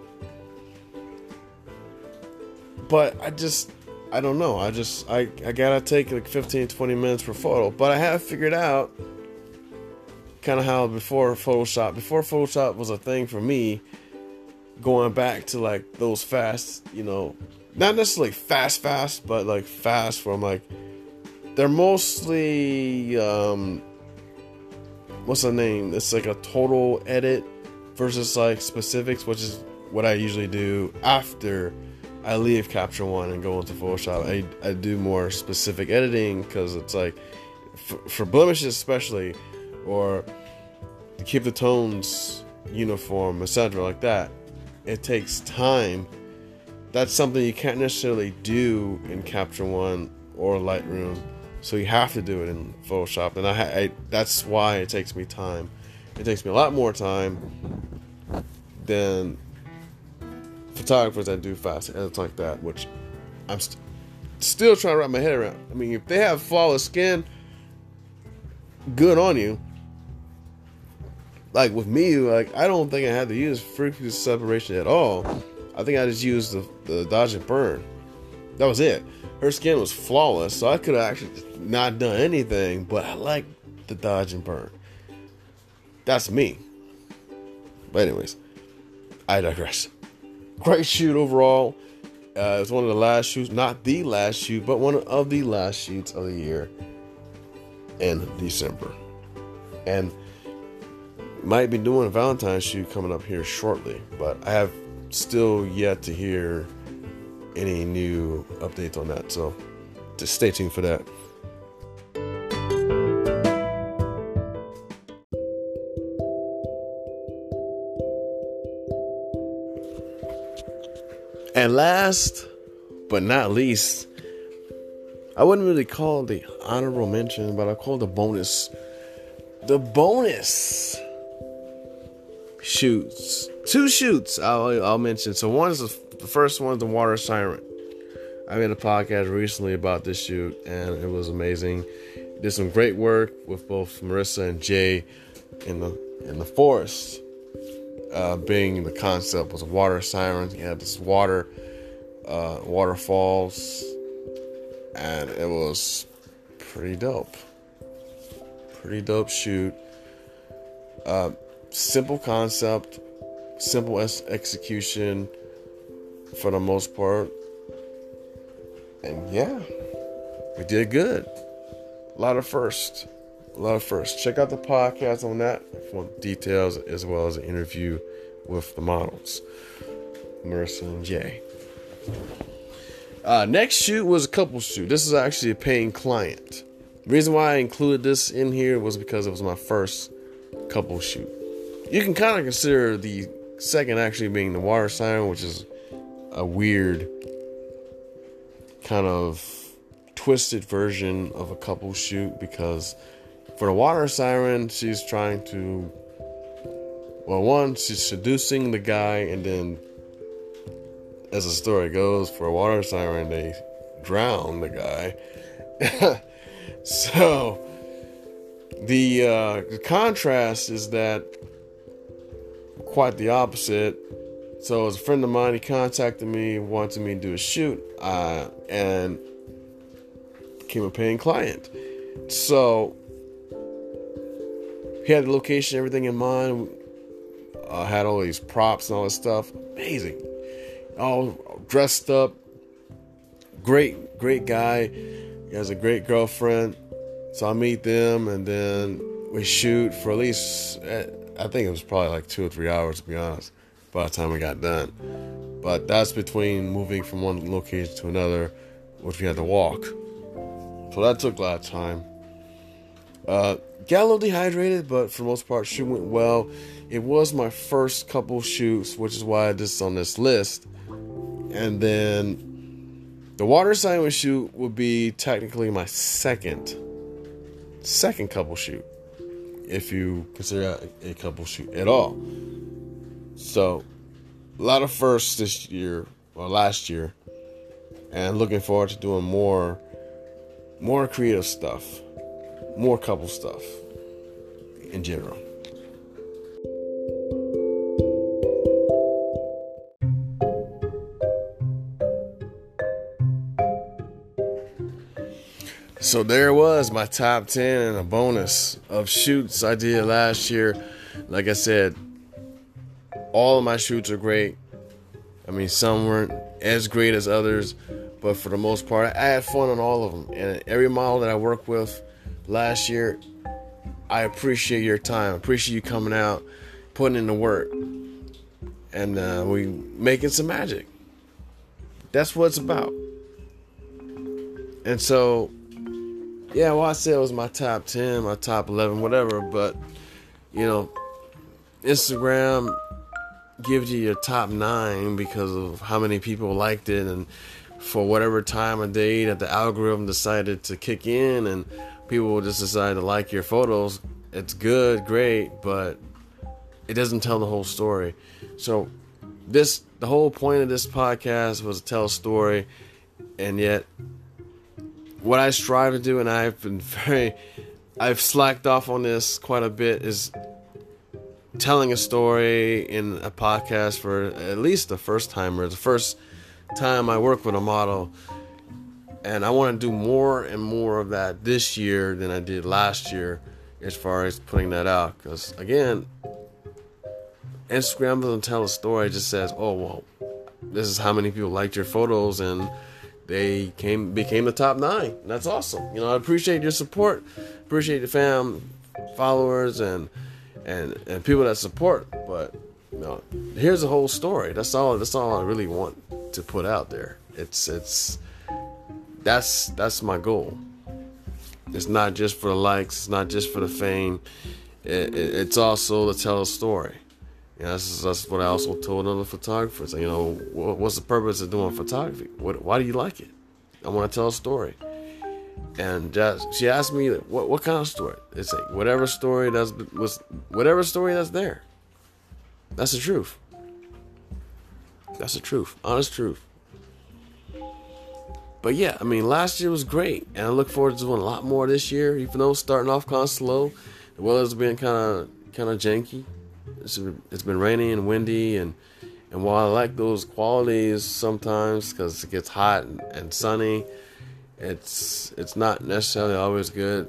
Speaker 1: but I just I don't know. I just I, I gotta take like 15, 20 minutes per photo. But I have figured out kind of how before Photoshop, before Photoshop was a thing for me, going back to like those fast, you know, not necessarily fast, fast, but like fast from like they're mostly um what's the name? It's like a total edit versus like specifics, which is what I usually do after I leave Capture One and go into Photoshop. I, I do more specific editing because it's like for, for blemishes especially, or keep the tones uniform, etc. Like that. It takes time. That's something you can't necessarily do in Capture One or Lightroom So you have to do it in Photoshop, and I, I that's why it takes me time. It takes me a lot more time than photographers that do fast edits like that, which I'm st- still trying to wrap my head around. I mean, if they have flawless skin, good on you. Like with me, like I don't think I had to use frequency separation at all. I think I just used the, the dodge and burn. That was it. Her skin was flawless, so I could have actually not done anything, but I like the dodge and burn. That's me. But anyways, I digress. Great shoot overall. Uh, it was one of the last shoots, not the last shoot, but one of the last shoots of the year in December. And might be doing a Valentine's shoot coming up here shortly, but I have still yet to hear any new updates on that. So just stay tuned for that. And last but not least, I wouldn't really call the honorable mention, but I call the bonus. The bonus shoots. Two shoots I'll, I'll mention. So one is the, the first one, the water siren. I made a podcast recently about this shoot, and it was amazing. Did some great work with both Marissa and Jay in the in the forest. Uh, being the concept was water siren. You had this water uh, waterfalls, and it was pretty dope. Pretty dope shoot. Uh, simple concept, simple execution for the most part. And yeah, we did good. A lot of firsts. A lot of firsts. Check out the podcast on that for details as well as an interview with the models, Marissa and Jay. Uh, next shoot was a couple shoot. This is actually a paying client. The reason why I included this in here was because it was my first couple shoot. You can kind of consider the second actually being the water siren, which is a weird kind of twisted version of a couple shoot because for the water siren, she's trying to well, one, she's seducing the guy, and then as the story goes, for a water siren, they drown the guy. so the, uh, the contrast is that quite the opposite. So as a friend of mine, he contacted me, wanted me to do a shoot, uh, and became a paying client. So he had the location, everything in mind. Uh, had all these props and all this stuff. Amazing all dressed up. Great, great guy. He has a great girlfriend. So I meet them and then we shoot for at least, eh, I think it was probably like two or three hours to be honest, by the time we got done. But that's between moving from one location to another, which we had to walk. So that took a lot of time. Uh, got a little dehydrated, but for the most part, shoot went well. It was my first couple shoots, which is why this is on this list. And then the water siren shoot would be technically my second second couple shoot. If you consider a couple shoot at all. So a lot of firsts this year or last year. And looking forward to doing more more creative stuff. More couple stuff in general. So there was my top 10 and a bonus of shoots I did last year. Like I said, all of my shoots are great. I mean, some weren't as great as others, but for the most part, I had fun on all of them. And every model that I worked with last year, I appreciate your time. Appreciate you coming out, putting in the work, and uh, we making some magic. That's what it's about. And so yeah, well, I said it was my top 10, my top 11, whatever, but, you know, Instagram gives you your top nine because of how many people liked it and for whatever time of day that the algorithm decided to kick in and people just decide to like your photos. It's good, great, but it doesn't tell the whole story. So this the whole point of this podcast was to tell a story and yet what I strive to do and I've been very I've slacked off on this quite a bit is telling a story in a podcast for at least the first time or the first time I work with a model. And I want to do more and more of that this year than I did last year as far as putting that out. Because again, Instagram doesn't tell a story, it just says, oh, well, this is how many people liked your photos and they came became the top nine. That's awesome. You know, I appreciate your support, appreciate the fam, followers, and and and people that support. But you know, here's the whole story. That's all. That's all I really want to put out there. It's it's that's that's my goal. It's not just for the likes. It's not just for the fame. It, it, it's also to tell a story. You know, that's, that's what I also told other photographers. You know, what's the purpose of doing photography? What, why do you like it? I want to tell a story. And she asked me, what, what kind of story? It's like whatever story that's was whatever story that's there. That's the truth. That's the truth, honest truth. But yeah, I mean, last year was great, and I look forward to doing a lot more this year. Even though starting off kind of slow, the weather's been kind of kind of janky it's, it's been rainy and windy and and while I like those qualities sometimes because it gets hot and, sunny, it's it's not necessarily always good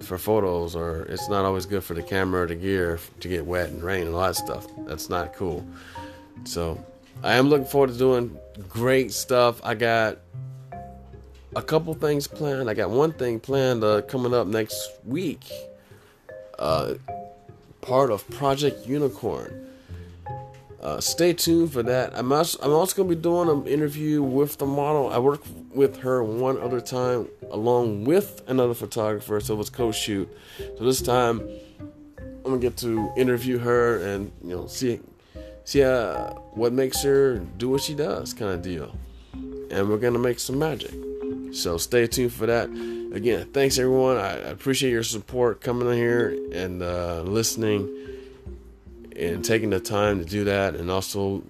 Speaker 1: for photos or it's not always good for the camera or the gear to get wet and rain and all that stuff. That's not cool. So I am looking forward to doing great stuff. I got a couple things planned. I got one thing planned uh, coming up next week. Uh, part of Project Unicorn. Uh, stay tuned for that. I'm also, I'm also going to be doing an interview with the model. I worked with her one other time along with another photographer, so it was co-shoot. So this time I'm gonna get to interview her and you know see see uh, what makes her do what she does, kind of deal. And we're gonna make some magic. So stay tuned for that again, thanks everyone. I appreciate your support coming in here and uh, listening and taking the time to do that, and also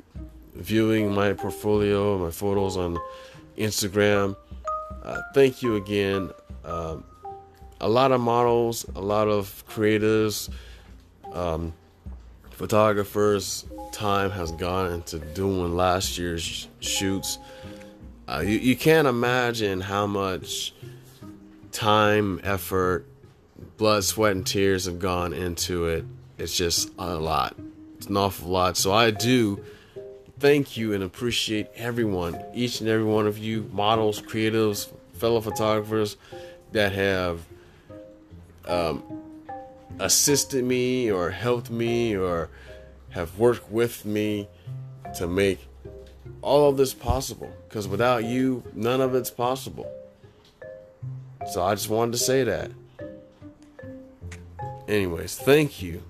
Speaker 1: viewing my portfolio, my photos on Instagram. Uh, thank you again. Um, a lot of models, a lot of creators, um, photographers, time has gone into doing last year's shoots. Uh, you, you can't imagine how much time, effort, blood, sweat, and tears have gone into it. It's just a lot. It's an awful lot. So I do thank you and appreciate everyone, each and every one of you, models, creatives, fellow photographers that have um, assisted me or helped me or have worked with me to make all of this possible. Because without you, none of it's possible. So I just wanted to say that. Anyways, thank you.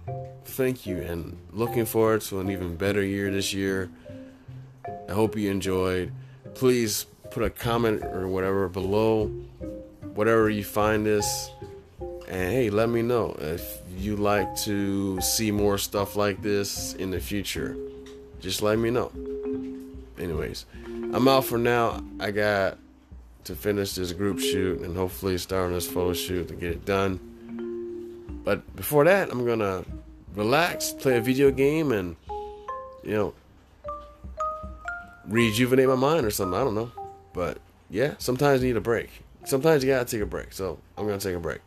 Speaker 1: Thank you. And looking forward to an even better year this year. I hope you enjoyed. Please put a comment or whatever below, whatever you find this. And hey, let me know if you like to see more stuff like this in the future. Just let me know. Anyways, I'm out for now. I got to finish this group shoot and hopefully start on this photo shoot to get it done. But before that, I'm gonna relax, play a video game, and you know, rejuvenate my mind or something. I don't know. But yeah, sometimes you need a break. Sometimes you gotta take a break. So I'm gonna take a break.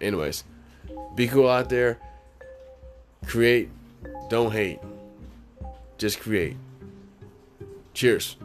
Speaker 1: Anyways, be cool out there. Create, don't hate. Just create. Cheers.